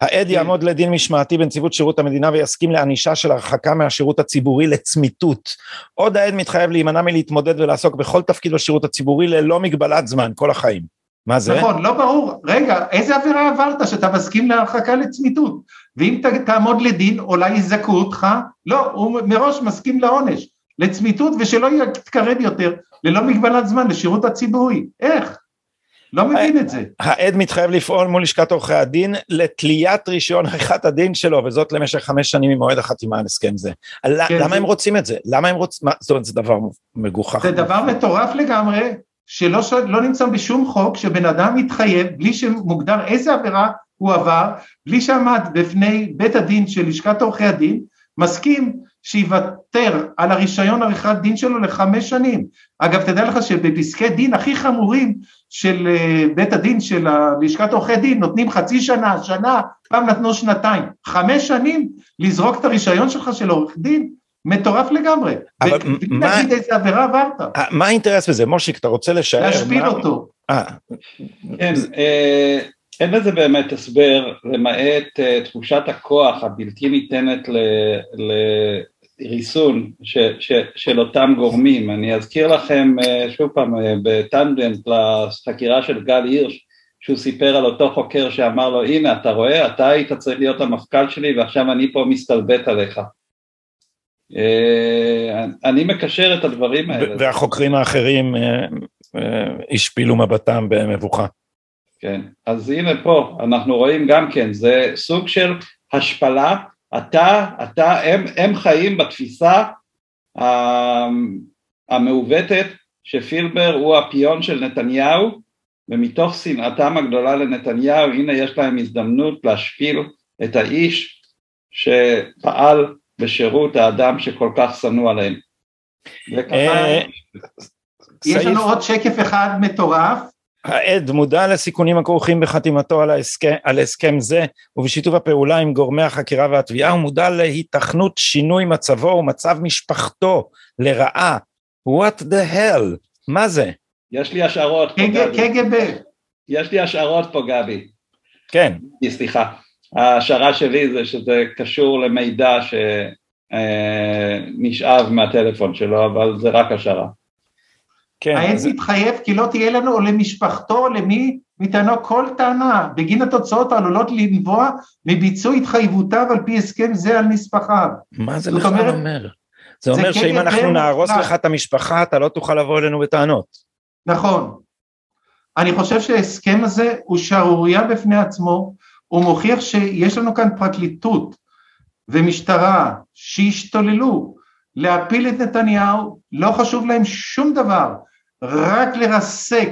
העד כן. יעמוד לדין משמעתי בנציבות שירות המדינה ויסכים לענישה של הרחקה מהשירות הציבורי לצמיתות. עוד העד מתחייב להימנע מלהתמודד ולעסוק בכל תפקיד בשירות הציבורי ללא מגבלת זמן, כל החיים. מה זה? נכון, לא ברור. רגע, איזה עבירה עברת שאתה מסכים להרחקה לצמיתות? ואם תעמוד לדין, אולי יזכו אותך? לא, הוא מראש מסכים לעונש. לצמיתות ושלא יתקרב יותר ללא מגבלת זמן לשירות הציבורי, איך? לא מבין את זה. העד מתחייב לפעול מול לשכת עורכי הדין לתליית רישיון עריכת הדין שלו וזאת למשך חמש שנים ממועד החתימה על הסכם זה. כן, למה זה... הם רוצים את זה? למה הם רוצים, זאת אומרת זה דבר מגוחך. זה דבר מטורף לגמרי שלא ש... לא נמצא בשום חוק שבן אדם מתחייב בלי שמוגדר איזה עבירה הוא עבר, בלי שעמד בפני בית הדין של לשכת עורכי הדין, מסכים שיוותר על הרישיון עריכת דין שלו לחמש שנים. אגב, תדע לך שבפסקי דין הכי חמורים של אה, בית הדין של לשכת עורכי דין נותנים חצי שנה, שנה, פעם נתנו שנתיים. חמש שנים לזרוק את הרישיון שלך של עורך דין? מטורף לגמרי. אבל מה... נגיד איזה עבירה עברת. אה, מה האינטרס בזה? מושיק, אתה רוצה לשער? להשפיל אותו. כן, אין לזה באמת הסבר למעט uh, תחושת הכוח הבלתי ניתנת לריסון ש, ש, של אותם גורמים. אני אזכיר לכם uh, שוב פעם uh, בטנדנט לחקירה של גל הירש שהוא סיפר על אותו חוקר שאמר לו הנה אתה רואה אתה היית צריך להיות המפכ"ל שלי ועכשיו אני פה מסתלבט עליך. אני מקשר את הדברים האלה. והחוקרים האחרים השפילו מבטם במבוכה. כן, אז הנה פה אנחנו רואים גם כן, זה סוג של השפלה, אתה, אתה, הם, הם חיים בתפיסה המעוותת שפילבר הוא הפיון של נתניהו ומתוך שנאתם הגדולה לנתניהו הנה יש להם הזדמנות להשפיל את האיש שפעל בשירות האדם שכל כך שנוא עליהם. אה, יש לנו עוד שקף אחד מטורף העד מודע לסיכונים הכרוכים בחתימתו על, ההסכם, על הסכם זה ובשיתוף הפעולה עם גורמי החקירה והתביעה הוא מודע להיתכנות שינוי מצבו ומצב משפחתו לרעה. What the hell? מה זה? יש לי השערות פה גבי. קג"ב. יש לי השערות פה גבי. כן. סליחה. ההשערה שלי זה שזה קשור למידע שנשאב מהטלפון שלו אבל זה רק השערה. כן, העד אז... מתחייב כי לא תהיה לנו או למשפחתו או למי מטענו כל טענה בגין התוצאות העלולות לנבוע מביצוע התחייבותיו על פי הסכם זה על נספחיו. מה זה בכלל אומר? אומר? זה אומר שאם אנחנו נהרוס לך את המשפחה אתה לא תוכל לבוא אלינו בטענות. נכון. אני חושב שההסכם הזה הוא שערורייה בפני עצמו, הוא מוכיח שיש לנו כאן פרקליטות ומשטרה שהשתוללו להפיל את נתניהו, לא חשוב להם שום דבר, רק לרסק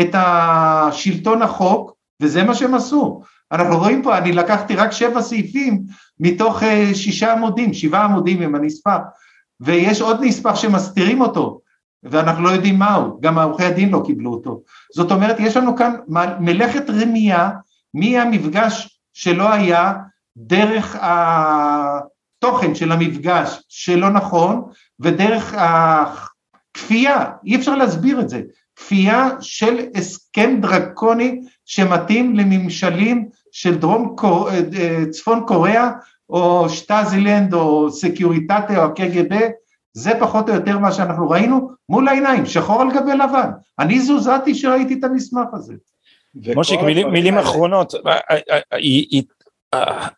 את השלטון החוק, וזה מה שהם עשו. אנחנו רואים פה, אני לקחתי רק שבע סעיפים מתוך uh, שישה עמודים, שבעה עמודים עם הנספח, ויש עוד נספח שמסתירים אותו, ואנחנו לא יודעים מהו, גם עורכי הדין לא קיבלו אותו. זאת אומרת, יש לנו כאן מלאכת רמייה מהמפגש שלא היה דרך התוכן של המפגש שלא נכון, ודרך כפייה, אי אפשר להסביר את זה, כפייה של הסכם דרקוני שמתאים לממשלים של דרום קור... אה, אה, צפון קוריאה או שטאזילנד או סקיוריטטה או הקג"ב, זה פחות או יותר מה שאנחנו ראינו מול העיניים, שחור על גבי לבן. אני זועזעתי שראיתי את המסמך הזה. מושיק, מילים, מילים אחרונות, אה,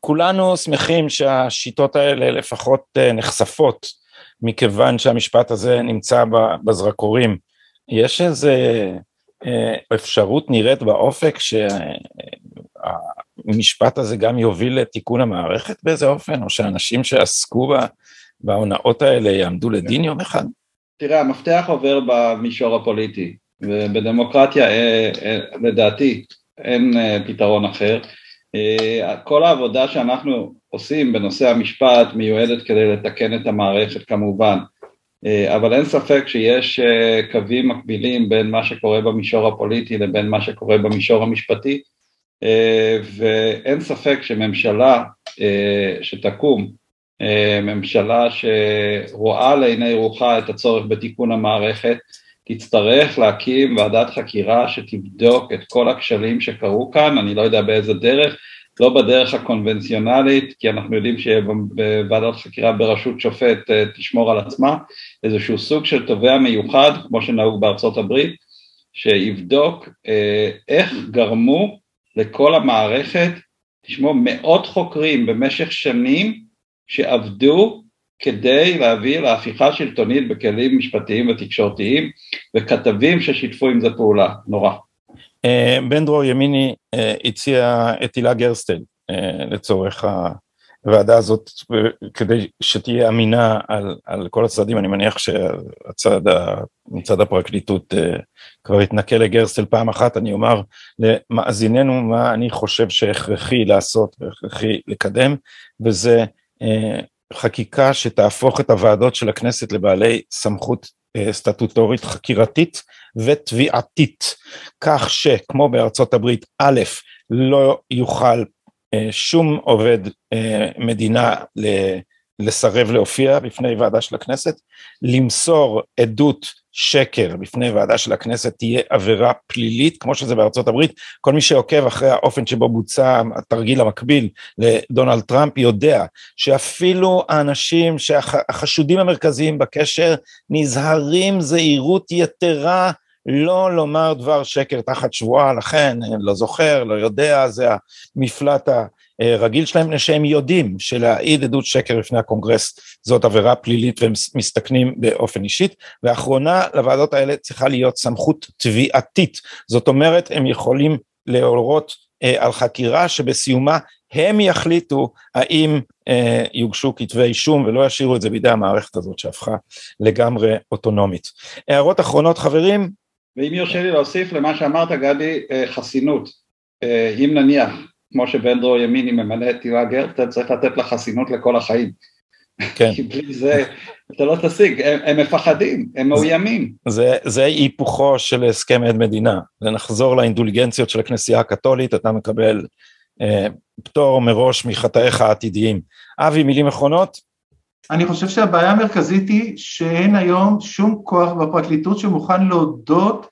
כולנו שמחים שהשיטות האלה לפחות נחשפות מכיוון שהמשפט הזה נמצא בזרקורים. יש איזה אה, אפשרות נראית באופק שהמשפט הזה גם יוביל לתיקון המערכת באיזה אופן, או שאנשים שעסקו בהונאות האלה יעמדו לדין יום אחד? תראה, המפתח עובר במישור הפוליטי, ובדמוקרטיה אה, אה, לדעתי אין פתרון אחר. כל העבודה שאנחנו עושים בנושא המשפט מיועדת כדי לתקן את המערכת כמובן, אה, אבל אין ספק שיש אה, קווים מקבילים בין מה שקורה במישור הפוליטי לבין מה שקורה במישור המשפטי, אה, ואין ספק שממשלה שתקום, ממשלה שרואה לעיני רוחה את הצורך בתיקון המערכת, תצטרך להקים ועדת חקירה שתבדוק את כל הכשלים שקרו כאן, אני לא יודע באיזה דרך, לא בדרך הקונבנציונלית, כי אנחנו יודעים שוועדת חקירה בראשות שופט אה, תשמור על עצמה, איזשהו סוג של תובע מיוחד, כמו שנהוג בארצות הברית, שיבדוק אה, איך גרמו לכל המערכת, תשמעו, מאות חוקרים במשך שנים שעבדו כדי להביא להפיכה שלטונית בכלים משפטיים ותקשורתיים, וכתבים ששיתפו עם זה פעולה, נורא. אה, בן דרור ימיני אה, הציע את הילה גרסטל אה, לצורך הוועדה הזאת, כדי שתהיה אמינה על, על כל הצדדים, אני מניח שהצד, מצד הפרקליטות כבר התנכל לגרסטל פעם אחת, אני אומר למאזיננו מה אני חושב שהכרחי לעשות והכרחי לקדם, וזה חקיקה שתהפוך את הוועדות של הכנסת לבעלי סמכות סטטוטורית חקירתית ותביעתית, כך שכמו בארצות הברית, א', לא יוכל אה, שום עובד אה, מדינה לסרב להופיע בפני ועדה של הכנסת, למסור עדות שקר בפני ועדה של הכנסת תהיה עבירה פלילית, כמו שזה בארצות הברית. כל מי שעוקב אחרי האופן שבו בוצע התרגיל המקביל לדונלד טראמפ יודע שאפילו האנשים שהחשודים המרכזיים בקשר נזהרים זהירות יתרה לא לומר דבר שקר תחת שבועה, לכן לא זוכר, לא יודע, זה המפלט הרגיל שלהם, מפני שהם יודעים שלהעיד עדות שקר לפני הקונגרס זאת עבירה פלילית והם מסתכנים באופן אישית, ואחרונה לוועדות האלה צריכה להיות סמכות תביעתית, זאת אומרת הם יכולים להורות אה, על חקירה שבסיומה הם יחליטו האם אה, יוגשו כתבי אישום ולא ישאירו את זה בידי המערכת הזאת שהפכה לגמרי אוטונומית. הערות אחרונות חברים? ואם יורשה לי להוסיף למה שאמרת גדי, אה, חסינות, אה, אם נניח כמו שבן דרור ימיני ממלא את הילה גרטל, צריך לתת לה חסינות לכל החיים. כן. (laughs) כי בלי זה אתה לא תשיג, הם, הם מפחדים, הם מאוימים. זה, זה היפוכו של הסכם עד מדינה, ונחזור לאינדולגנציות של הכנסייה הקתולית, אתה מקבל אה, פטור מראש מחטאיך העתידיים. אבי, מילים אחרונות? אני חושב שהבעיה המרכזית היא שאין היום שום כוח בפרקליטות שמוכן להודות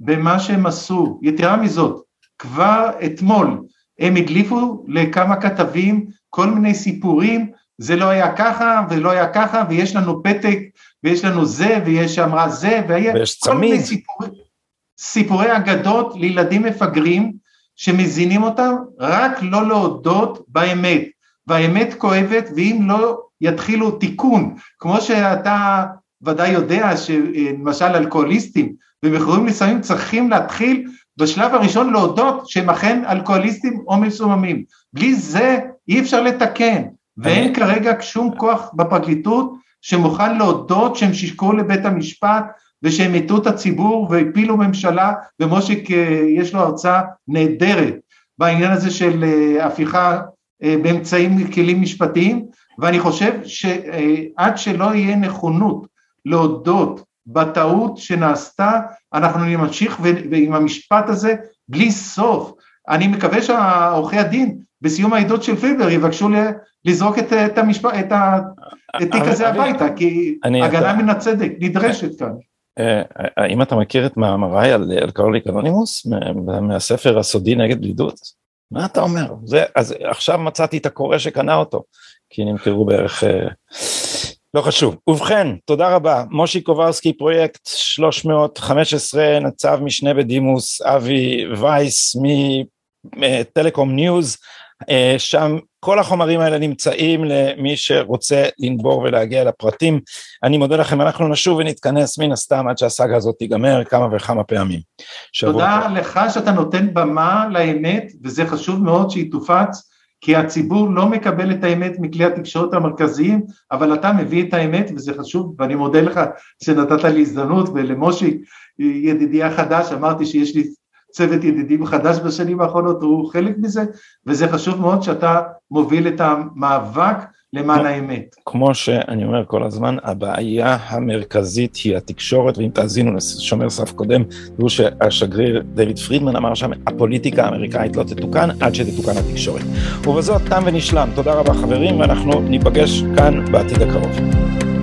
במה שהם עשו. יתרה מזאת, כבר אתמול הם הדליפו לכמה כתבים כל מיני סיפורים, זה לא היה ככה ולא היה ככה ויש לנו פתק ויש לנו זה ויש אמרה זה ויש כל צמיד. מיני סיפורי, סיפורי אגדות לילדים מפגרים שמזינים אותם רק לא להודות באמת והאמת כואבת ואם לא יתחילו תיקון כמו שאתה ודאי יודע שלמשל אלכוהוליסטים ומכורים לסמים צריכים להתחיל בשלב הראשון להודות שהם אכן אלכוהוליסטים או מסוממים. בלי זה אי אפשר לתקן, ואין. כרגע שום כוח בפרקליטות שמוכן להודות שהם שיקרו לבית המשפט ושהם הטעו את הציבור והפילו ממשלה, ומושיק אה, יש לו הרצאה נהדרת בעניין הזה של אה, הפיכה אה, באמצעים כלים משפטיים, ואני חושב שעד שלא יהיה נכונות להודות בטעות שנעשתה, אנחנו נמשיך ועם המשפט הזה בלי סוף. אני מקווה שעורכי הדין בסיום העדות של פילבר יבקשו לזרוק את, את, המשפט, את התיק הזה הביתה, כי הגנה מן הצדק נדרשת כאן. אה, האם אתה מכיר את מאמריי על אלקהוליק אנונימוס מהספר הסודי נגד בדידות? מה אתה אומר? זה, אז עכשיו מצאתי את הקורא שקנה אותו, כי נמכרו בערך אה, לא חשוב. ובכן, תודה רבה. מושיק קוברסקי, פרויקט 315, נצב משנה בדימוס, אבי וייס מטלקום ניוז, אה, שם כל החומרים האלה נמצאים למי שרוצה לנבור ולהגיע לפרטים. אני מודה לכם, אנחנו נשוב ונתכנס מן הסתם עד שהסאגה הזאת תיגמר כמה וכמה פעמים. תודה לך שאתה נותן במה לאמת, וזה חשוב מאוד שהיא תופץ. כי הציבור לא מקבל את האמת מכלי התקשורת המרכזיים, אבל אתה מביא את האמת וזה חשוב, ואני מודה לך שנתת לי הזדמנות, ולמושי, ידידי החדש, אמרתי שיש לי צוות ידידים חדש בשנים האחרונות, הוא חלק מזה, וזה חשוב מאוד שאתה מוביל את המאבק למען האמת. כמו שאני אומר כל הזמן, הבעיה המרכזית היא התקשורת, ואם תאזינו לשומר סף קודם, תראו שהשגריר דויד פרידמן אמר שם, הפוליטיקה האמריקאית לא תתוקן עד שתתוקן התקשורת. ובזאת תם ונשלם. תודה רבה חברים, ואנחנו ניפגש כאן בעתיד הקרוב.